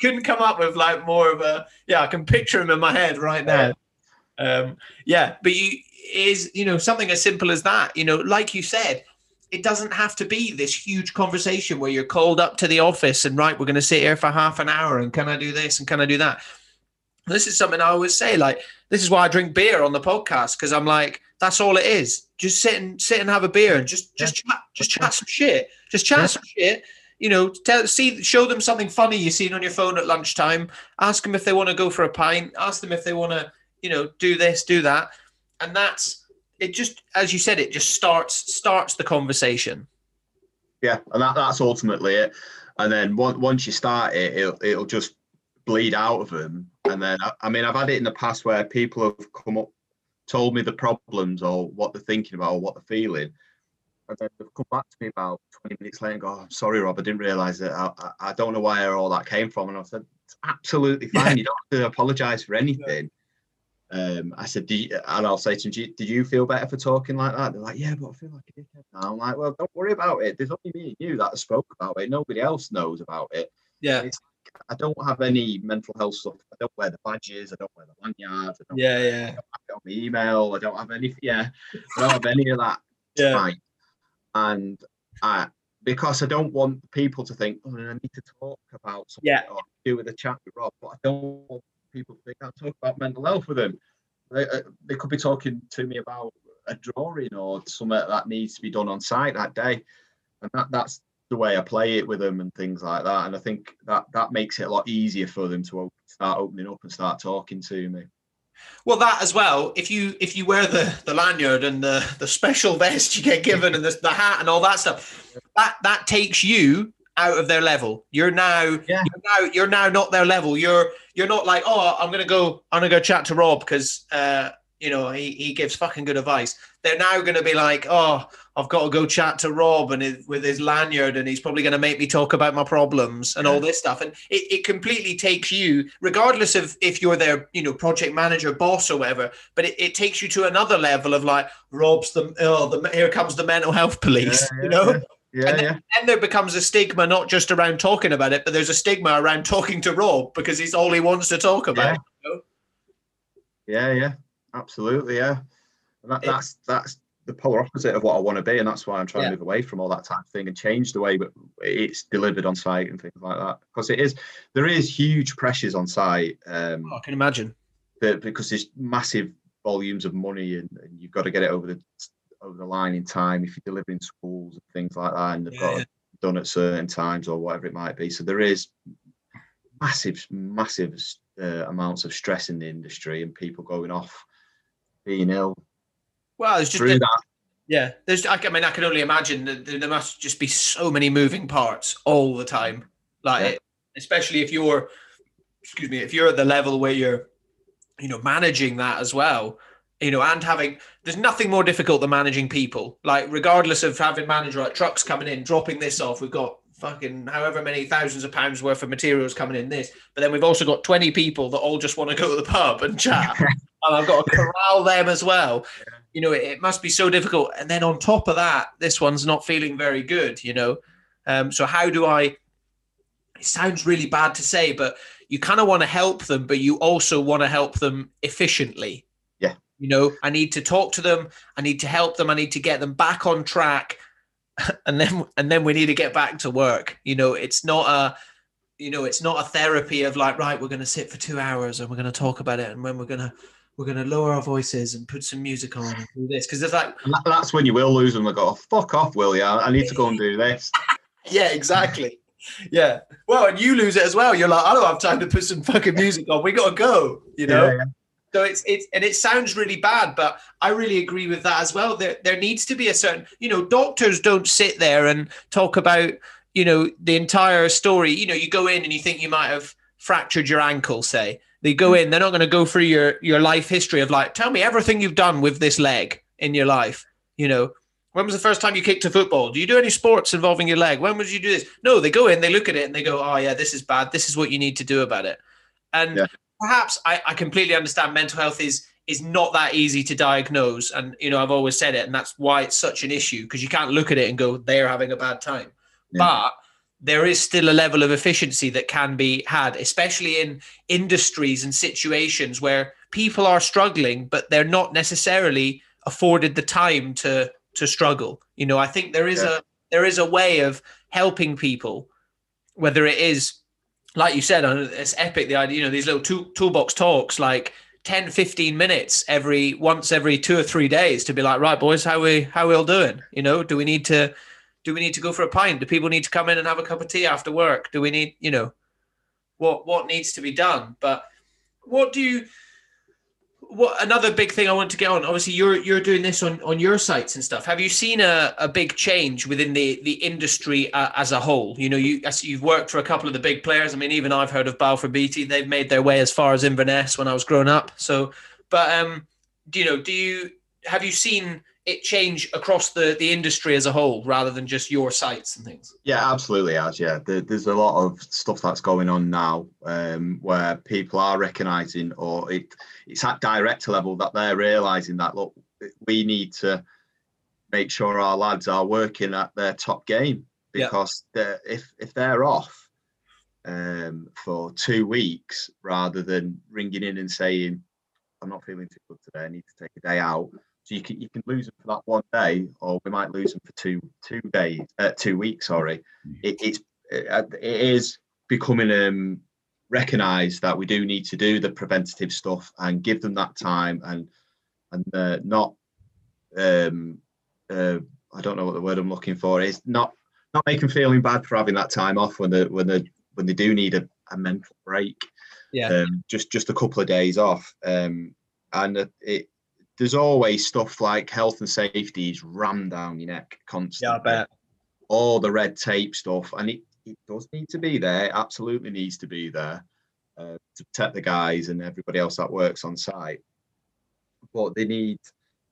couldn't come up with like more of a yeah. I can picture him in my head right now. Um, yeah, but you is you know something as simple as that. You know, like you said, it doesn't have to be this huge conversation where you're called up to the office and right, we're going to sit here for half an hour and can I do this and can I do that? This is something I always say. Like this is why I drink beer on the podcast because I'm like that's all it is. Just sit and sit and have a beer and just just yeah. chat, just chat some shit, just chat yeah. some shit. You know, tell see show them something funny you've seen on your phone at lunchtime. Ask them if they want to go for a pint. Ask them if they want to you know do this, do that, and that's it just as you said it just starts starts the conversation yeah and that, that's ultimately it and then once, once you start it it'll, it'll just bleed out of them and then I, I mean i've had it in the past where people have come up told me the problems or what they're thinking about or what they're feeling and then they've come back to me about 20 minutes later and go, oh, I'm sorry, Rob, I didn't realize that. I, I, I, don't know where all that came from. And I said, it's absolutely fine. you don't have to apologize for anything. Um, I said, you, and I'll say to them, did you feel better for talking like that? They're like, yeah, but I feel like a dickhead now. I'm like, well, don't worry about it. There's only me and you that spoke about it. Nobody else knows about it. Yeah. It's, I don't have any mental health stuff. I don't wear the badges. I don't wear the lanyards. I don't yeah, wear, yeah. I don't have it on the email. I don't have any. Yeah, I don't have any of that. [laughs] yeah. Fine. And I, because I don't want people to think, oh, I need to talk about something yeah. or do with a chat with Rob, but I don't want people they can't talk about mental health with them. They, uh, they could be talking to me about a drawing or something that needs to be done on site that day, and that that's the way I play it with them and things like that. And I think that that makes it a lot easier for them to start opening up and start talking to me. Well, that as well. If you if you wear the the lanyard and the the special vest you get given and the, the hat and all that stuff, that that takes you out of their level. You're now yeah. you're now you're now not their level. You're you're not like, oh, I'm gonna go, I'm gonna go chat to Rob because uh, you know he, he gives fucking good advice. They're now gonna be like, oh, I've got to go chat to Rob and his, with his lanyard, and he's probably gonna make me talk about my problems and yeah. all this stuff. And it, it completely takes you, regardless of if you're their you know project manager, boss, or whatever, but it, it takes you to another level of like, Rob's the oh, the here comes the mental health police, yeah, [laughs] you know. Yeah, and then, yeah. there becomes a stigma not just around talking about it, but there's a stigma around talking to Rob because he's all he wants to talk about. Yeah, you know? yeah, yeah, absolutely, yeah. And that, that's that's the polar opposite of what I want to be, and that's why I'm trying yeah. to move away from all that type of thing and change the way it's delivered on site and things like that. Because it is there is huge pressures on site. Um, oh, I can imagine. because there's massive volumes of money and, and you've got to get it over the over the line in time if you're delivering schools and things like that, and they've yeah, got done at certain times or whatever it might be. So there is massive, massive uh, amounts of stress in the industry and people going off, being ill. Well, it's just through that. Yeah, there's. I mean, I can only imagine that there must just be so many moving parts all the time. Like, yeah. especially if you're, excuse me, if you're at the level where you're, you know, managing that as well you know, and having there's nothing more difficult than managing people. Like, regardless of having manager like trucks coming in, dropping this off, we've got fucking however many thousands of pounds worth of materials coming in this, but then we've also got 20 people that all just want to go to the pub and chat. [laughs] and I've got to corral them as well. you know, it, it, must be so difficult. And then on top of that, this one's not feeling very good, you know. Um, so how do I? It sounds really bad to say, but you kind of want to help them, but you also want to help them efficiently. You know, I need to talk to them. I need to help them. I need to get them back on track, [laughs] and then and then we need to get back to work. You know, it's not a you know, it's not a therapy of like, right, we're going to sit for two hours and we're going to talk about it, and when we're going to we're going to lower our voices and put some music on and do this because it's like that's when you will lose them. I go, oh, fuck off, will you? I need to go and do this. [laughs] yeah, exactly. Yeah. Well, and you lose it as well. You're like, I don't have time to put some fucking music on. We got to go. You know. Yeah, yeah. So it's it's and it sounds really bad, but I really agree with that as well. There there needs to be a certain, you know, doctors don't sit there and talk about, you know, the entire story. You know, you go in and you think you might have fractured your ankle, say, they go in, they're not going to go through your your life history of like, tell me everything you've done with this leg in your life. You know, when was the first time you kicked a football? Do you do any sports involving your leg? When would you do this? No, they go in, they look at it, and they go, oh yeah, this is bad. This is what you need to do about it. And yeah. Perhaps I, I completely understand mental health is is not that easy to diagnose, and you know I've always said it, and that's why it's such an issue because you can't look at it and go they're having a bad time. Yeah. But there is still a level of efficiency that can be had, especially in industries and situations where people are struggling, but they're not necessarily afforded the time to to struggle. You know, I think there is yeah. a there is a way of helping people, whether it is like you said, it's epic. The idea, you know, these little tool, toolbox talks, like 10, 15 minutes every once every two or three days to be like, right, boys, how we how we all doing? You know, do we need to do we need to go for a pint? Do people need to come in and have a cup of tea after work? Do we need, you know, what what needs to be done? But what do you what another big thing I want to get on? Obviously, you're you're doing this on on your sites and stuff. Have you seen a, a big change within the the industry uh, as a whole? You know, you you've worked for a couple of the big players. I mean, even I've heard of Balfour Beatty. They've made their way as far as Inverness when I was growing up. So, but um, do you know? Do you have you seen it change across the the industry as a whole rather than just your sites and things yeah absolutely as yeah there, there's a lot of stuff that's going on now um, where people are recognizing or it it's at director level that they're realizing that look we need to make sure our lads are working at their top game because yeah. if if they're off um, for two weeks rather than ringing in and saying i'm not feeling too good today i need to take a day out so you can you can lose them for that one day, or we might lose them for two two days, uh, two weeks. Sorry, it, it's it, uh, it is becoming um, recognised that we do need to do the preventative stuff and give them that time and and uh, not um, uh, I don't know what the word I'm looking for is not not make them feeling bad for having that time off when they when they when they do need a, a mental break. Yeah, um, just just a couple of days off. Um, and it there's always stuff like health and safety is rammed down your neck constantly. Yeah, I bet. All the red tape stuff, and it, it does need to be there. It absolutely needs to be there uh, to protect the guys and everybody else that works on site. But they need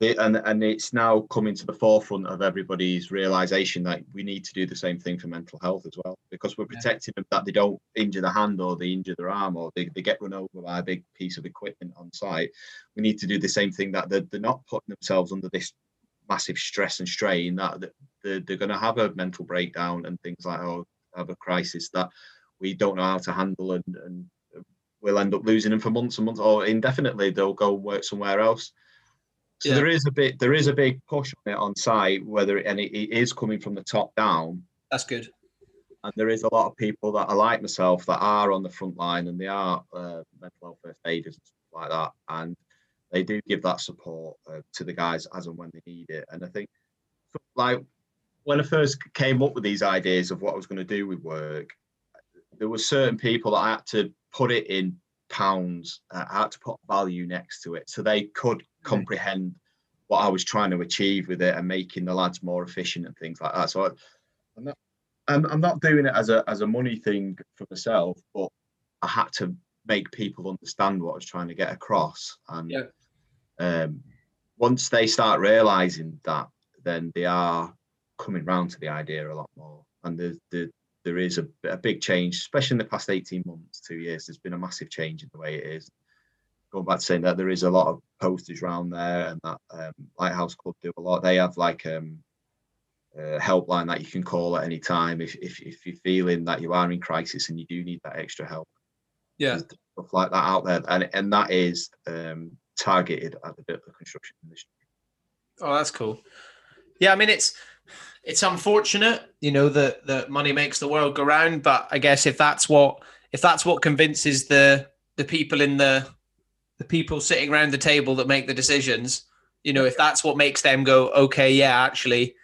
and and it's now coming to the forefront of everybody's realization that we need to do the same thing for mental health as well because we're protecting yeah. them that they don't injure the hand or they injure their arm or they, they get run over by a big piece of equipment on site we need to do the same thing that they're, they're not putting themselves under this massive stress and strain that they're, they're going to have a mental breakdown and things like oh have a crisis that we don't know how to handle and, and we'll end up losing them for months and months or indefinitely they'll go work somewhere else so yeah. there is a bit, there is a big push on it on site, whether and it, it is coming from the top down. That's good. And there is a lot of people that are like myself that are on the front line and they are uh, mental health first aiders and stuff like that, and they do give that support uh, to the guys as and when they need it. And I think, like when I first came up with these ideas of what I was going to do with work, there were certain people that I had to put it in pounds. Uh, I had to put value next to it so they could comprehend what I was trying to achieve with it and making the lads more efficient and things like that. So I, am not, I'm, I'm not doing it as a as a money thing for myself, but I had to make people understand what I was trying to get across. And yeah. um, once they start realizing that, then they are coming round to the idea a lot more. And the the there is a, a big change, especially in the past 18 months, two years. There's been a massive change in the way it is going back to saying that there is a lot of posters around there, and that um, Lighthouse Club do a lot. They have like um, a helpline that you can call at any time if, if if you're feeling that you are in crisis and you do need that extra help. Yeah, There's stuff like that out there, and and that is um, targeted at the bit of the construction industry. Oh, that's cool. Yeah, I mean it's it's unfortunate, you know, that that money makes the world go round, but I guess if that's what if that's what convinces the the people in the the people sitting around the table that make the decisions, you know, if that's what makes them go, okay, yeah, actually,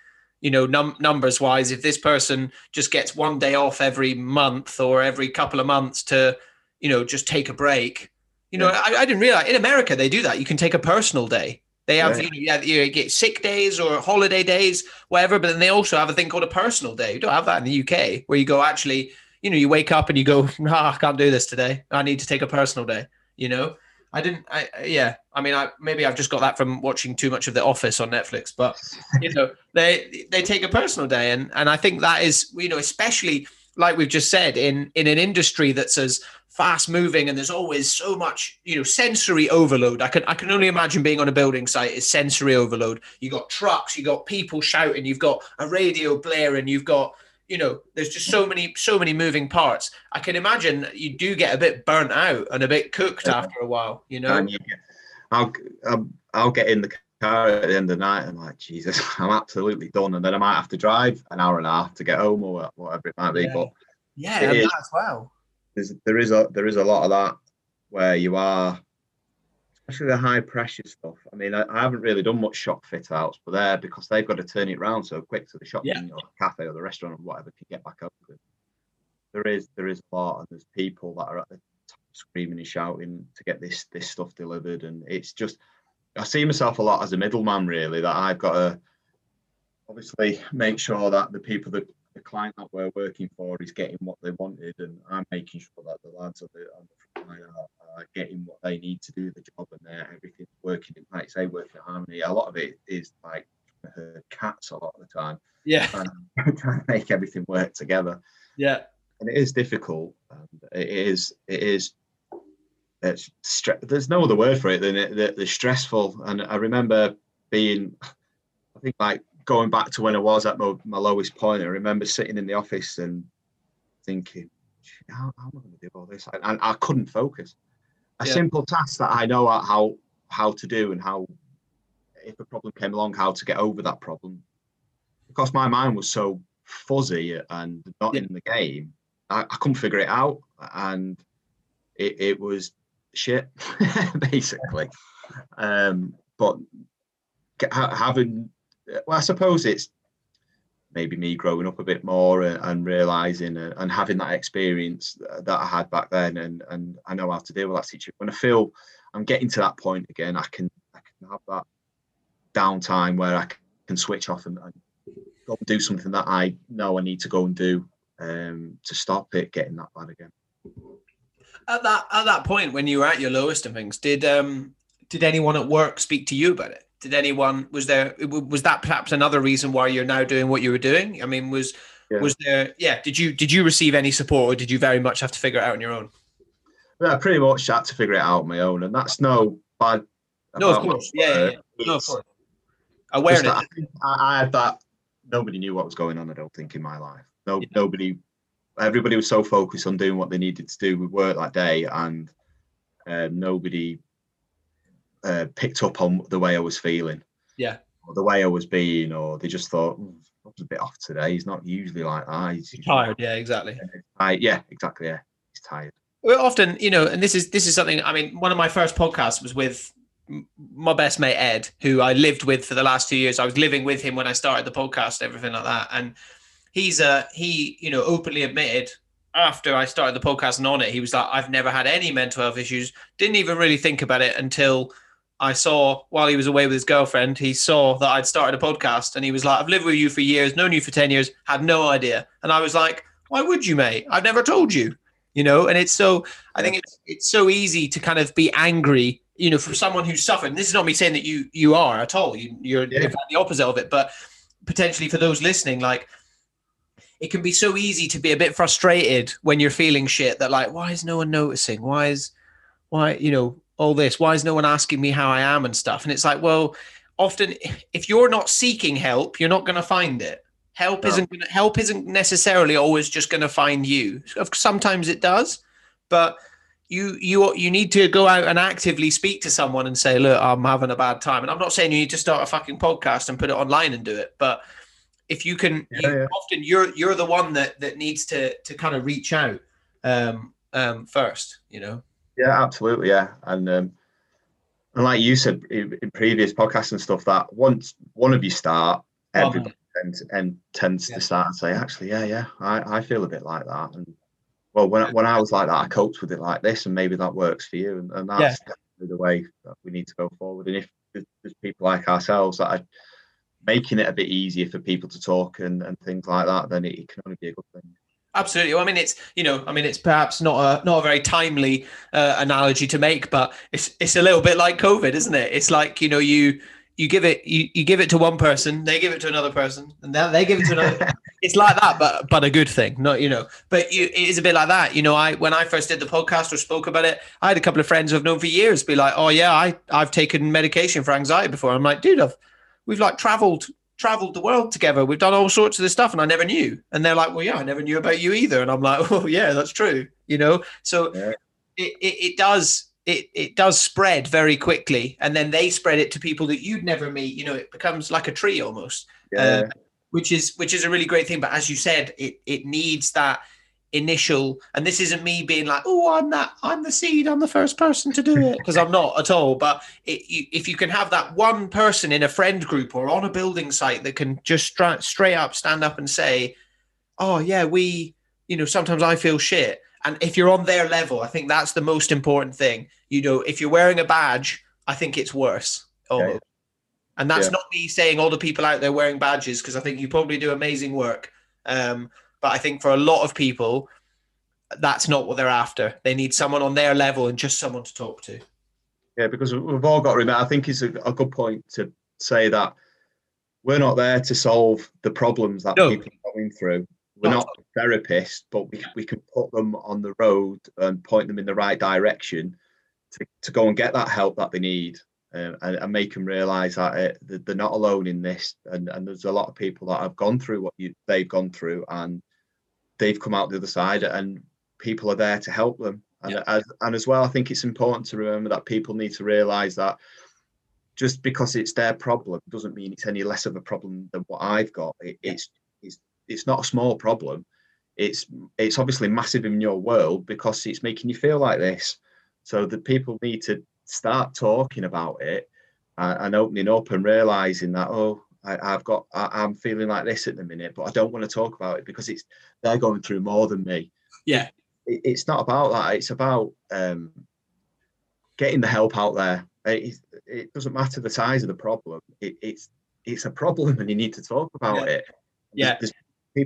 you know, num- numbers wise, if this person just gets one day off every month or every couple of months to, you know, just take a break, you know, Yeah. I, I didn't realize in America they do that. You can take a personal day. They have, Yeah. you, know, you get sick days or holiday days, whatever. But then they also have a thing called a personal day. You don't have that in the UK, where you go actually, you know, you wake up and you go, [laughs] nah, I can't do this today. I need to take a personal day. You know, I didn't. I yeah. I mean, I maybe I've just got that from watching too much of The Office on Netflix. But you know, [laughs] they they take a personal day, and and I think that is, you know, especially like we've just said in in an industry that's as fast moving and there's always so much you know sensory overload i can i can only imagine being on a building site is sensory overload you got trucks you got people shouting you've got a radio blaring you've got you know there's just so many so many moving parts i can imagine you do get a bit burnt out and a bit cooked after a while you know And you get, I'll, I'll I'll get in the car at the end of the night and I'm like Jesus, [laughs] I'm absolutely done, and then I might have to drive an hour and a half to get home or whatever it might be. Yeah. But yeah is. that as well there's there is a there is a lot of that where you are, especially the high pressure stuff. I mean, I, I haven't really done much shop fit outs, but there because they've got to turn it around so quick, so the shop Yeah. or the cafe or the restaurant or whatever can get back open. There is there is a lot, and there's people that are at the top screaming and shouting to get this this stuff delivered, and it's just I see myself a lot as a middleman, really. That I've got to obviously make sure that the people that the client that we're working for is getting what they wanted, and I'm making sure that the lads on the, on the are, are uh, getting what they need to do the job, and they're everything's working. in Like say, working in harmony. A lot of it is like trying herd cats a lot of the time, yeah and [laughs] trying to make everything work together yeah and it is difficult. And it is, it is. It's stre- there's no other word for it than it, the, the stressful. And I remember being, I think like going back to when I was at my, my lowest point. I remember sitting in the office and thinking, "Shit, how, how am I going to do all this? And, and I couldn't focus. A Yeah. simple task that I know how how to do and how, if a problem came along, how to get over that problem. Because my mind was so fuzzy and not Yeah. in the game, I, I couldn't figure it out, and it, it was shit, [laughs] basically. Um, but having, well, I suppose it's maybe me growing up a bit more and, and realizing and having that experience that I had back then, and and I know how to deal with that situation. When I feel I'm getting to that point again, I can I can have that downtime where I can switch off and, and go and do something that I know I need to go and do um, to stop it getting that bad again. at that at that point when you were at your lowest and things did um did anyone at work speak to you about it did anyone was there was that perhaps another reason why you're now doing what you were doing i mean was Yeah. was there yeah did you did you receive any support or did you very much have to figure it out on your own Yeah, I pretty much had to figure it out on my own, and that's no bad. No, of course. Yeah, yeah, yeah. no of course awareness I, I, had that. Nobody knew what was going on. I don't think in my life. No, nobody. Everybody was so focused on doing what they needed to do with work that day, and um, nobody uh, picked up on the way I was feeling. Yeah. Or the way I was being, or they just thought, "Hmm, I was a bit off today. He's not usually like that. He's usually tired yeah exactly I, yeah, exactly. Yeah, he's tired. well, often you know and this is this is something i mean one of my first podcasts was with my best mate ed who i lived with for the last two years i was living with him when i started the podcast everything like that and he's uh he you know openly admitted after i started the podcast and on it he was like i've never had any mental health issues didn't even really think about it until i saw while he was away with his girlfriend he saw that i'd started a podcast and he was like i've lived with you for years known you for 10 years had no idea. And i was like why would you mate? I've never told you. You know and it's so i think it's it's so easy to kind of be angry you know for someone who's suffered. And this is not me saying that you you are at all. You, you're Yeah. the opposite of it. But potentially for those listening like it can be so easy to be a bit frustrated when you're feeling shit that like why is no one noticing? Why is why you know all this? Why is no one asking me how I am and stuff? And it's like, well, often if you're not seeking help, you're not going to find it. Help no. isn't gonna, help isn't necessarily always just going to find you. Sometimes it does, but you you you need to go out and actively speak to someone and say, look, I'm having a bad time. And I'm not saying you need to start a fucking podcast and put it online and do it, but if you can, yeah, you, yeah. often you're you're the one that that needs to to kind of reach out um, um, first. You know. Yeah, absolutely. Yeah, and um, and like you said in, in previous podcasts and stuff, that once one of you start, everybody oh, tends, and tends yeah. to start and say, actually, yeah, yeah, I, I feel a bit like that. And well, when when I was like that, I coped with it like this, and maybe that works for you. And, and that's yeah. definitely the way that we need to go forward. And if there's people like ourselves that are making it a bit easier for people to talk and, and things like that, then it, it can only be a good thing. Absolutely. Well, I mean, it's you know, I mean, it's perhaps not a not a very timely uh, analogy to make, but it's it's a little bit like COVID, isn't it? It's like you know, you you give it you, you give it to one person, they give it to another person, and then they give it to another. [laughs] it's like that, but but a good thing, not you know. But you, it is a bit like that, you know. I when I first did the podcast or spoke about it, I had a couple of friends I've known for years be like, "Oh yeah, I I've taken medication for anxiety before." I'm like, dude, I've we've like traveled traveled the world together. We've done all sorts of this stuff, and I never knew. And they're like, "Well, yeah, I never knew about you either." And I'm like, [laughs] "Oh, yeah, that's true." You know, so yeah. it, it, it does it it does spread very quickly, and then they spread it to people that you'd never meet. You know, it becomes like a tree almost, yeah. uh, which is which is a really great thing. But as you said, it it needs that initial and this isn't me being like oh i'm that i'm the seed i'm the first person to do it because i'm not at all but it, you, if you can have that one person in a friend group or on a building site that can just stra- straight up stand up and say oh yeah we you know sometimes i feel shit and if you're on their level i think that's the most important thing you know if you're wearing a badge i think it's worse almost. Yeah. and that's yeah. not me saying all the people out there wearing badges because i think you probably do amazing work um, but I think for a lot of people, that's not what they're after. They need someone on their level and just someone to talk to. Yeah, because we've all got to remember, I think it's a, a good point to say that we're not there to solve the problems that no. people are going through. We're not, not therapists, but we, we can put them on the road and point them in the right direction to, to go and get that help that they need um, and, and, make them realize that, it, they're not alone in this. And, and there's a lot of people that have gone through what you, they've gone through and they've come out the other side and people are there to help them. And, yeah. as, and as well, I think it's important to remember that people need to realize that just because it's their problem doesn't mean it's any less of a problem than what I've got. It, yeah. It's it's it's not a small problem. It's it's obviously massive in your world because it's making you feel like this. So the people need to start talking about it and, and opening up and realizing that oh I, have got I, am feeling like this at the minute, but I don't want to talk about it because it's they're going through more than me. Yeah, it, it's not about that. It's about um, getting the help out there. It, it, doesn't matter the size of the problem. It, it's it's a problem, and you need to talk about yeah. it. Yeah, there's, there's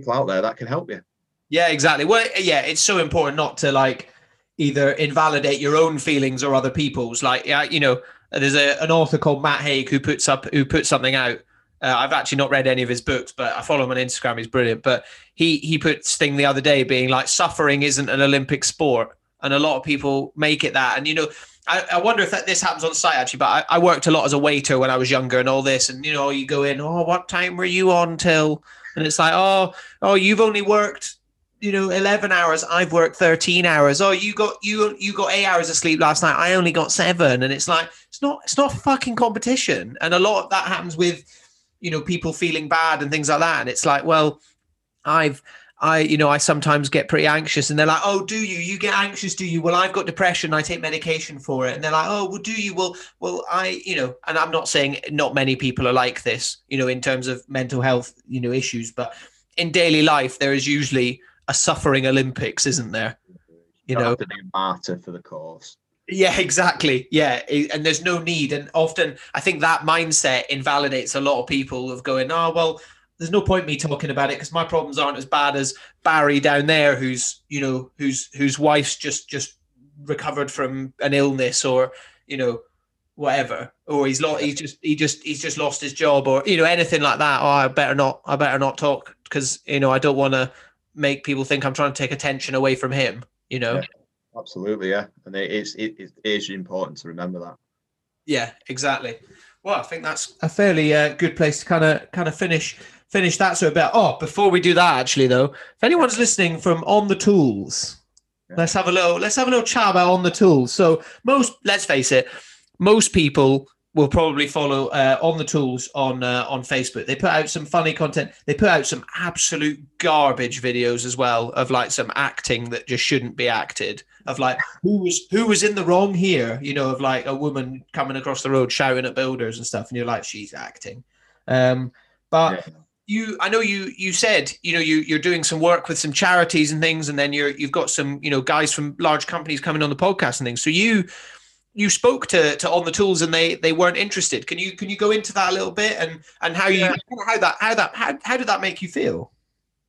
people out there that can help you. Yeah, exactly. Well, yeah, it's so important not to like either invalidate your own feelings or other people's. Like, yeah, you know, there's a, an author called Matt Haig who puts up who puts something out uh, I've actually not read any of his books, but I follow him on Instagram. He's brilliant. But he he puts thing the other day being like suffering isn't an Olympic sport, and a lot of people make it that. And you know, I, I wonder if that, this happens on site actually. But I, I worked a lot as a waiter when I was younger and all this. And you know, you go in, oh, what time were you on till? And it's like, oh, oh, you've only worked you know 11 hours i've worked 13 hours oh you got you you got eight hours of sleep last night i only got seven and it's like it's not it's not fucking competition and a lot of that happens with you know people feeling bad and things like that and it's like well i've I, you know, I sometimes get pretty anxious and they're like, oh, do you? You get anxious, do you? Well, I've got depression. I take medication for it. And they're like, oh, well, do you? Well, well, I, you know, and I'm not saying not many people are like this, you know, in terms of mental health, you know, issues, but in daily life, there is usually a suffering Olympics, isn't there? You know, to be a martyr for the cause. Yeah, exactly. Yeah, and there's no need. And often, I think that mindset invalidates a lot of people of going, "Oh, well, there's no point me talking about it because my problems aren't as bad as Barry down there, who's you know, whose whose wife's just just recovered from an illness, or you know, whatever, or he's lost, he's just he just he's just lost his job, or you know, anything like that. Oh, I better not, I better not talk because you know, I don't want to make people think I'm trying to take attention away from him. You know. Yeah Absolutely, yeah, and it is it, it is important to remember that. Yeah, exactly. Well, I think that's a fairly uh, good place to kind of kind of finish finish that sort of bit. Oh, before we do that, actually though, if anyone's listening from on the tools, yeah. let's have a little let's have a little chat about on the tools. So most, let's face it, most people will probably follow uh, on the tools on uh, on Facebook. They put out some funny content. They put out some absolute garbage videos as well of like some acting that just shouldn't be acted. Of like who was who was in the wrong here. You know, of like a woman coming across the road shouting at builders and stuff, and you're like, she's acting. Um, but. Yeah. You, I know you. You said, you know, you you're doing some work with some charities and things, and then you're you've got some, you know, guys from large companies coming on the podcast and things. So you, you spoke to, to on the tools and they they weren't interested. Can you can you go into that a little bit and and how you how that how that how, how did that make you feel?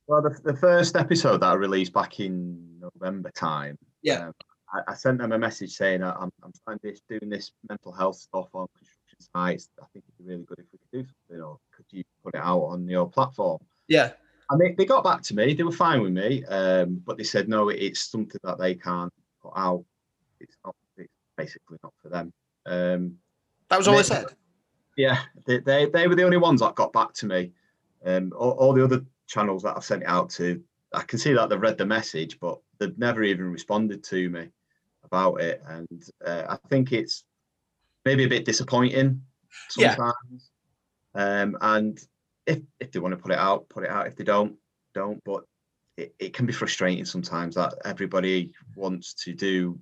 Well, the, the first episode that I released back in November time, yeah, um, I, I, sent them a message saying I'm I'm trying this doing this mental health stuff on construction sites. I think it'd be really good if we could do something, or could you put it out on your platform? Yeah. And they, they got back to me. They were fine with me, um, but they said no, it's something that they can't put out. It's not basically not for them. Um, that was all they, said. Yeah, they, they, they were the only ones that got back to me. Um, all, all, the other channels that I've sent it out to, I can see that they've read the message, but they've never even responded to me about it. And uh, I think it's maybe a bit disappointing sometimes. Yeah. Um, and if if they want to put it out, put it out. If they don't, don't. But it, it can be frustrating sometimes that everybody wants to do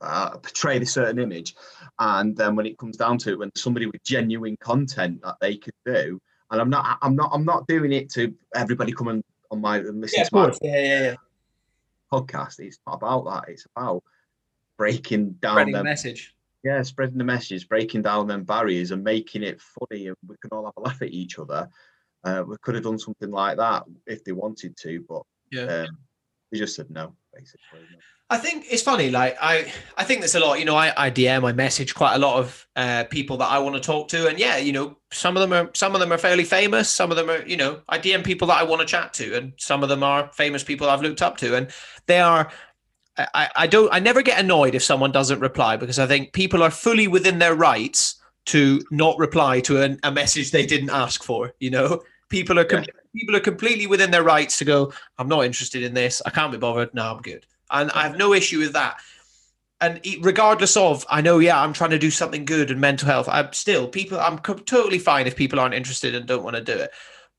uh, portray a certain image, and then when it comes down to it, when somebody with genuine content that they could do, and I'm not, I'm not, I'm not doing it to everybody come and on my listen yeah, to my yeah, yeah, yeah. podcast. It's not about that. It's about breaking down Spreading the message. Yeah, spreading the message, breaking down them barriers, and making it funny, and we can all have a laugh at each other. Uh, we could have done something like that if they wanted to, but yeah, um, they just said no, basically. I think it's funny. Like I, I think there's a lot. You know, I, I DM, I message quite a lot of uh, people that I want to talk to, and yeah, you know, some of them are some of them are fairly famous. Some of them are, you know, I DM people that I want to chat to, and some of them are famous people I've looked up to, and they are. I, I don't. I never get annoyed if someone doesn't reply because I think people are fully within their rights to not reply to a, a message they didn't ask for. You know, people are yeah. people are completely within their rights to go. I'm not interested in this. I can't be bothered. No, I'm good and I have no issue with that. And regardless of, I know, yeah, I'm trying to do something good in mental health. I'm still people. I'm totally fine if people aren't interested and don't want to do it.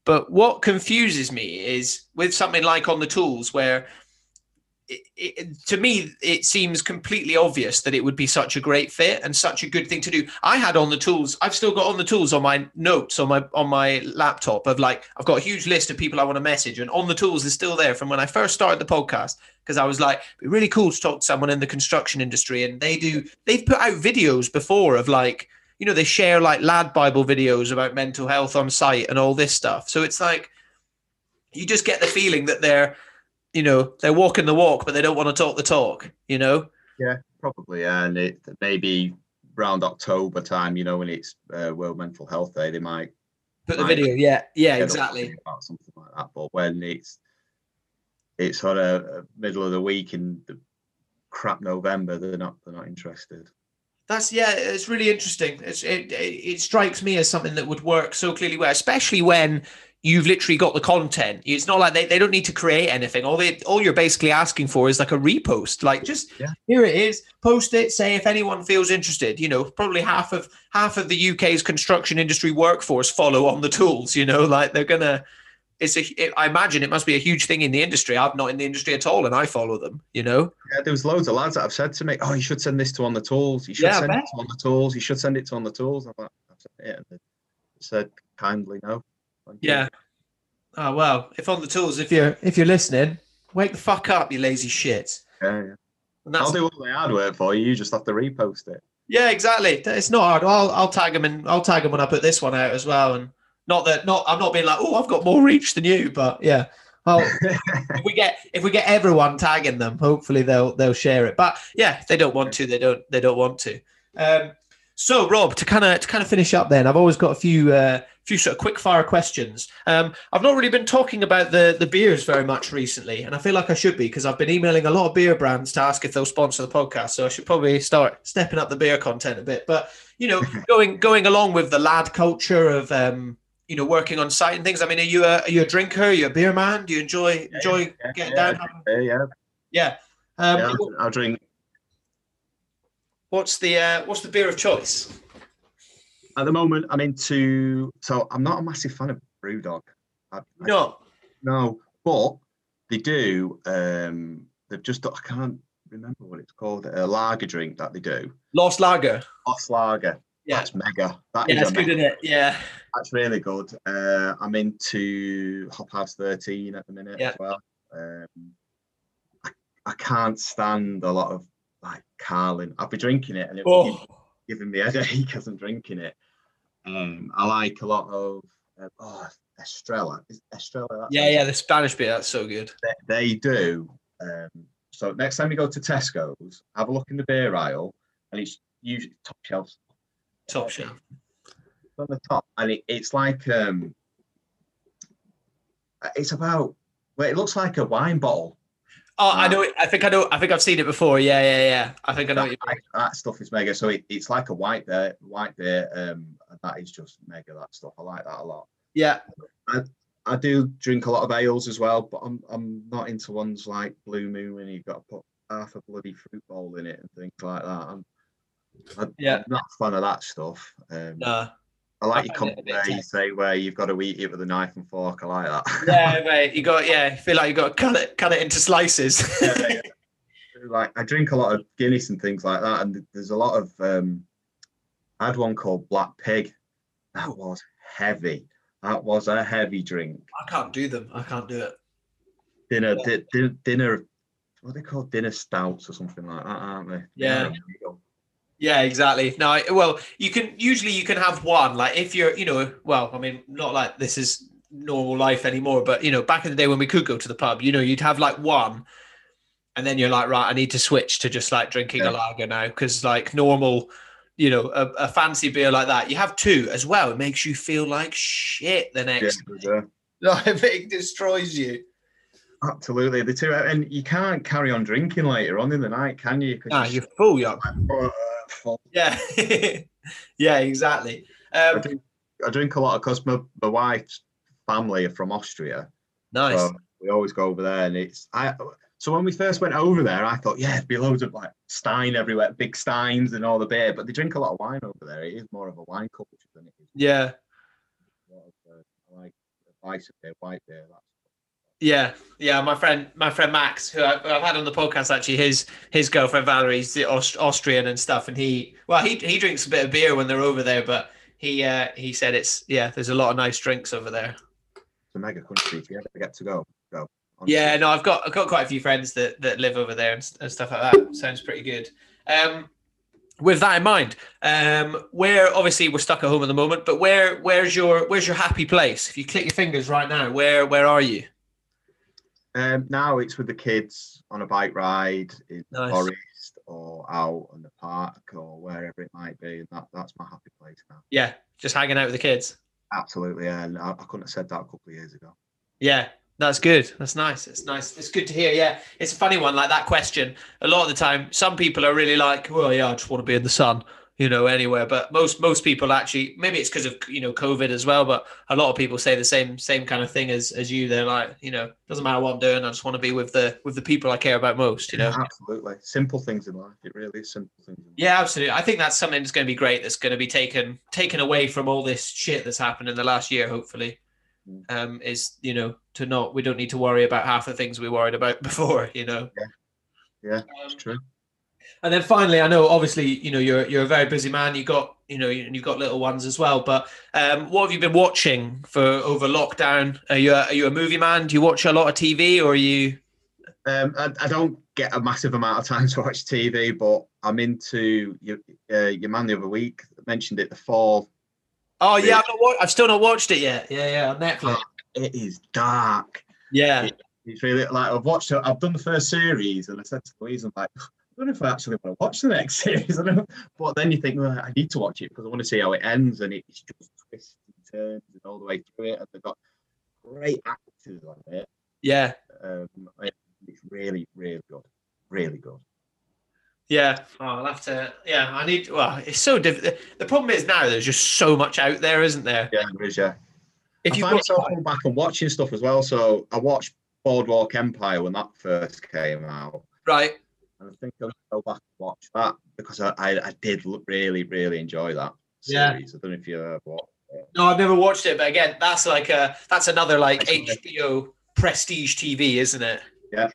But what confuses me is with something like on the tools, where it, it, to me, it seems completely obvious that it would be such a great fit and such a good thing to do. I had on the tools. I've still got on the tools on my notes on my on my laptop of like I've got a huge list of people I want to message, and on the tools is still there from when I first started the podcast because I was like, be really cool to talk to someone in the construction industry, and they do. They've put out videos before of like you know they share like lad bible videos about mental health on site and all this stuff. So it's like you just get the feeling that they're you know they're walking the walk but they don't want to talk the talk you know? Yeah probably and it maybe around october time you know when it's uh, world mental health day they might put the might video yeah yeah exactly. about something like that but when it's it's sort of uh, middle of the week in the crap november they're not they're not interested that's yeah it's really interesting it's it, it strikes me as something that would work so clearly well especially when you've literally got the content. It's not like they, they don't need to create anything. All they all you're basically asking for is like a repost. Like just yeah. here it is, post it, say if anyone feels interested. You know, probably half of half of the UK's construction industry workforce follow on the tools, you know, like they're gonna it's a it, I imagine it must be a huge thing in the industry. I'm not in the industry at all and I follow them, you know. Yeah, there was loads of lads that have said to me, Oh, you should send this to on the tools, you should yeah, send it to on the tools, you should send it to on the tools. I'm like, I've said it and said kindly no. Yeah. Oh well, if on the tools, if you're if you're listening, wake the fuck up, you lazy shit. Yeah, yeah. I'll do all the hard work for you. You just have to repost it. Yeah, exactly. It's not hard. I'll I'll tag them and I'll tag them when I put this one out as well. And not that not I'm not being like, oh, I've got more reach than you, but yeah. Well, [laughs] if we get if we get everyone tagging them, hopefully they'll they'll share it. But yeah, if they don't want to, they don't they don't want to. Um, So, Rob, to kind of to kind of finish up, then I've always got a few uh, few sort of quick fire questions. Um, I've not really been talking about the the beers very much recently, and I feel like I should be because I've been emailing a lot of beer brands to ask if they'll sponsor the podcast. So I should probably start stepping up the beer content a bit. But you know, [laughs] going going along with the lad culture of um, you know working on site and things. I mean, are you a are you a drinker? Are you a beer man? Do you enjoy enjoy Yeah, getting yeah, down? yeah, yeah. Yeah. Um, yeah I'll, I'll drink. What's the uh, what's the beer of choice? At the moment, I'm into. So I'm not a massive fan of BrewDog. I, I- No. no, but they do. Um, they've just. I can't remember what it's called. A lager drink that they do. Lost Lager. Lost Lager. Yeah. That's mega. That Yeah, is that's good, mega. isn't it? Yeah. That's really good. Uh, I'm into Hop House 13 at the minute Yeah. as well. Um, I, I can't stand a lot of like Carling. I'll be drinking it and be Oh, giving me a [laughs] headache as I'm drinking it. Um, I like a lot of uh, oh Estrella. Is Estrella? yeah, yeah. The Spanish beer, that's so good. They, they do. Um, so next time you go to Tesco's, have a look in the beer aisle, and it's usually top shelf Top shelf. on the top, and it, it's like um, it's about well, it looks like a wine bottle. Oh, I know. it- I think I know. I think I've seen it before. Yeah, yeah, yeah. I think I know. That, What you mean. that stuff is mega. So it, it's like a white beer, white beer. Um, that is just mega. That stuff, I like that a lot. Yeah, I do drink a lot of ales as well, but I'm I'm not into ones like Blue Moon when you've got to put half a bloody fruit bowl in it and things like that. I'm, I'm Yeah. not a fan of that stuff. Um, no. I like your find comment bit where you say where you've got to eat it with a knife and fork. I like that. [laughs] Yeah, mate. You got. Yeah, feel like you got to cut it, cut it into slices. [laughs] Yeah, yeah. like I drink a lot of Guinness and things like that, and there's a lot of. Um, I had one called Black Pig. That was heavy. That was a heavy drink. I can't do them. I can't do it. Dinner, Yeah. di- di- dinner. What are they called? Dinner stouts or something like that, aren't they? Yeah. Yeah, exactly. No, I- well, you can usually you can have one. Like if you're, you know, well, I mean, not like this is normal life anymore, but you know, back in the day when we could go to the pub, you know, you'd have like one, and then you're like, right, I need to switch to just like drinking Yeah. a lager now because like normal, you know, a, a fancy beer like that, you have two as well. It makes you feel like shit the Yeah, next. yeah, No, [laughs] it destroys you. Absolutely. The two, and you can't carry on drinking later on in the night, can you? 'Cause Ah, you're you're full, uh, full. Yeah, [laughs] yeah, exactly. I Um, drink, I drink a lot because my, my wife's family are from Austria. nice. So we always go over there, and it's I. So when we first went over there, I thought, yeah, there'd be loads of like Stein everywhere, big Steins and all the beer, but they drink a lot of wine over there. It is more of a wine culture than it is. Yeah. a of, uh, I like ice beer, white beer. That's Yeah, yeah. My friend, my friend Max, who I, who I've had on the podcast, actually, his his girlfriend Valerie's the Aust- Austrian and stuff, and he well, he he drinks a bit of beer when they're over there, but he uh, he said it's yeah, there's a lot of nice drinks over there. it's a mega country. If you ever get to go, go. honestly. Yeah, no, I've got I've got quite a few friends that that live over there and, and stuff like that. Sounds pretty good. Um, with that in mind, um, where obviously we're stuck at home at the moment, but where where's your where's your happy place? If you click your fingers right now, where where are you? Um, now it's with the kids on a bike ride in the forest or out in the park or wherever it might be. And that, that's my happy place now. Yeah, just hanging out with the kids. Absolutely. Yeah. And I, I couldn't have said that a couple of years ago. Yeah, that's good. That's nice. It's nice. It's good to hear. Yeah, it's a funny one. Like that question. A lot of the time, some people are really like, "Well, yeah, I just want to be in the sun." You know, anywhere. But most most people actually, maybe it's because of you know COVID as well. But a lot of people say the same same kind of thing as as you. They're like, you know, doesn't matter what I'm doing. I just want to be with the with the people I care about most. You know. Absolutely. Simple things in life. It really is simple things. in life. Yeah, absolutely. I think that's something that's going to be great. That's going to be taken taken away from all this shit that's happened in the last year. Hopefully, Mm. um, is you know to not we don't need to worry about half the things we worried about [laughs] before. You know. Yeah, Um, it's true. And then finally, I know obviously you know you're you're a very busy man. You got you know you- you've got little ones as well. But um, what have you been watching for over lockdown? Are you a, are you a movie man? Do you watch a lot of TV or are you? Um, I, I don't get a massive amount of time [laughs] to watch TV, but I'm into your, uh, your man the other week mentioned it, The Fall. Oh yeah, I've, not I've still not watched it yet. Yeah, yeah, on Netflix. It is dark. Yeah, It's really like I've watched it. I've done the first series, and I said to Louise, "I'm like, don't know if I actually want to watch the next [laughs] series. I don't know. But then you think, well, I need to watch it because I want to see how it ends, and it's just twists and turns and all the way through it, and they've got great actors on it. Yeah. Um, it's really, really good, really good. Yeah, oh, I'll have to. Yeah, I need. Well, it's so difficult. The problem is now there's just so much out there, isn't there? Yeah, there is. Yeah. If I you find myself going back and watching stuff as well. So I watched Boardwalk Empire when that first came out. right, And I think I'll go back and watch that because I, I, I did really, really enjoy that Yeah. series. I don't know if you ever watched it. no, I've never watched it, but again, that's like a that's another like. HBO prestige TV, isn't it? Yeah.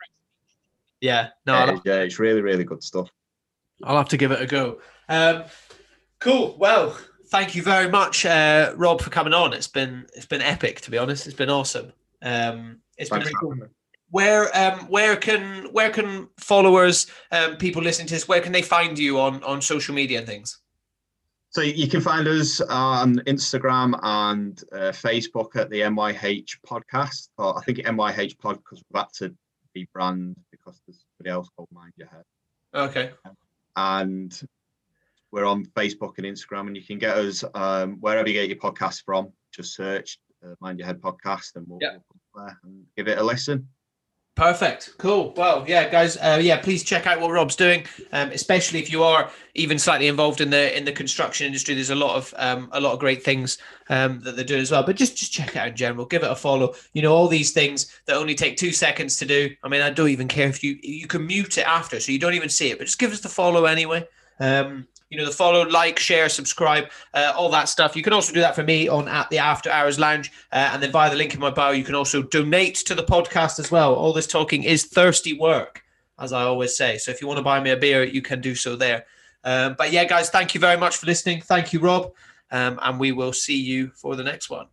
Yeah. No, yeah, I'll, it's- yeah, it's really, really good stuff. I'll have to give it a go. Um, cool. Well, thank you very much, uh, Rob, for coming on. It's been it's been epic, to be honest. It's been awesome. Um, it's been really cool. Where um where can where can followers um people listening to this where can they find you on on social media and things? So you can find us on Instagram and uh, Facebook at the MYH podcast, or I think MYH pod because we've had to rebrand because there's somebody else called Mind Your Head. Okay. And we're on Facebook and Instagram, and you can get us um, wherever you get your podcast from. Just search uh, Mind Your Head podcast, and we'll, Yeah. we'll come there and give it a listen. Perfect. Cool. Well, yeah, guys. Uh, yeah, please check out what Rob's doing, um, especially if you are even slightly involved in the in the construction industry. There's a lot of um, a lot of great things um, that they're doing as well. But just just check it out in general. Give it a follow. You know, all these things that only take two seconds to do. I mean, I don't even care if you you can mute it after, so you don't even see it. But just give us the follow anyway. Um, you know, the follow, like, share, subscribe, uh, all that stuff. You can also do that for me on at the After Hours Lounge, uh, and then via the link in my bio, you can also donate to the podcast as well. All this talking is thirsty work, as I always say. So if you want to buy me a beer, you can do so there. Um, but yeah, guys, thank you very much for listening. Thank you, Rob, um, and we will see you for the next one.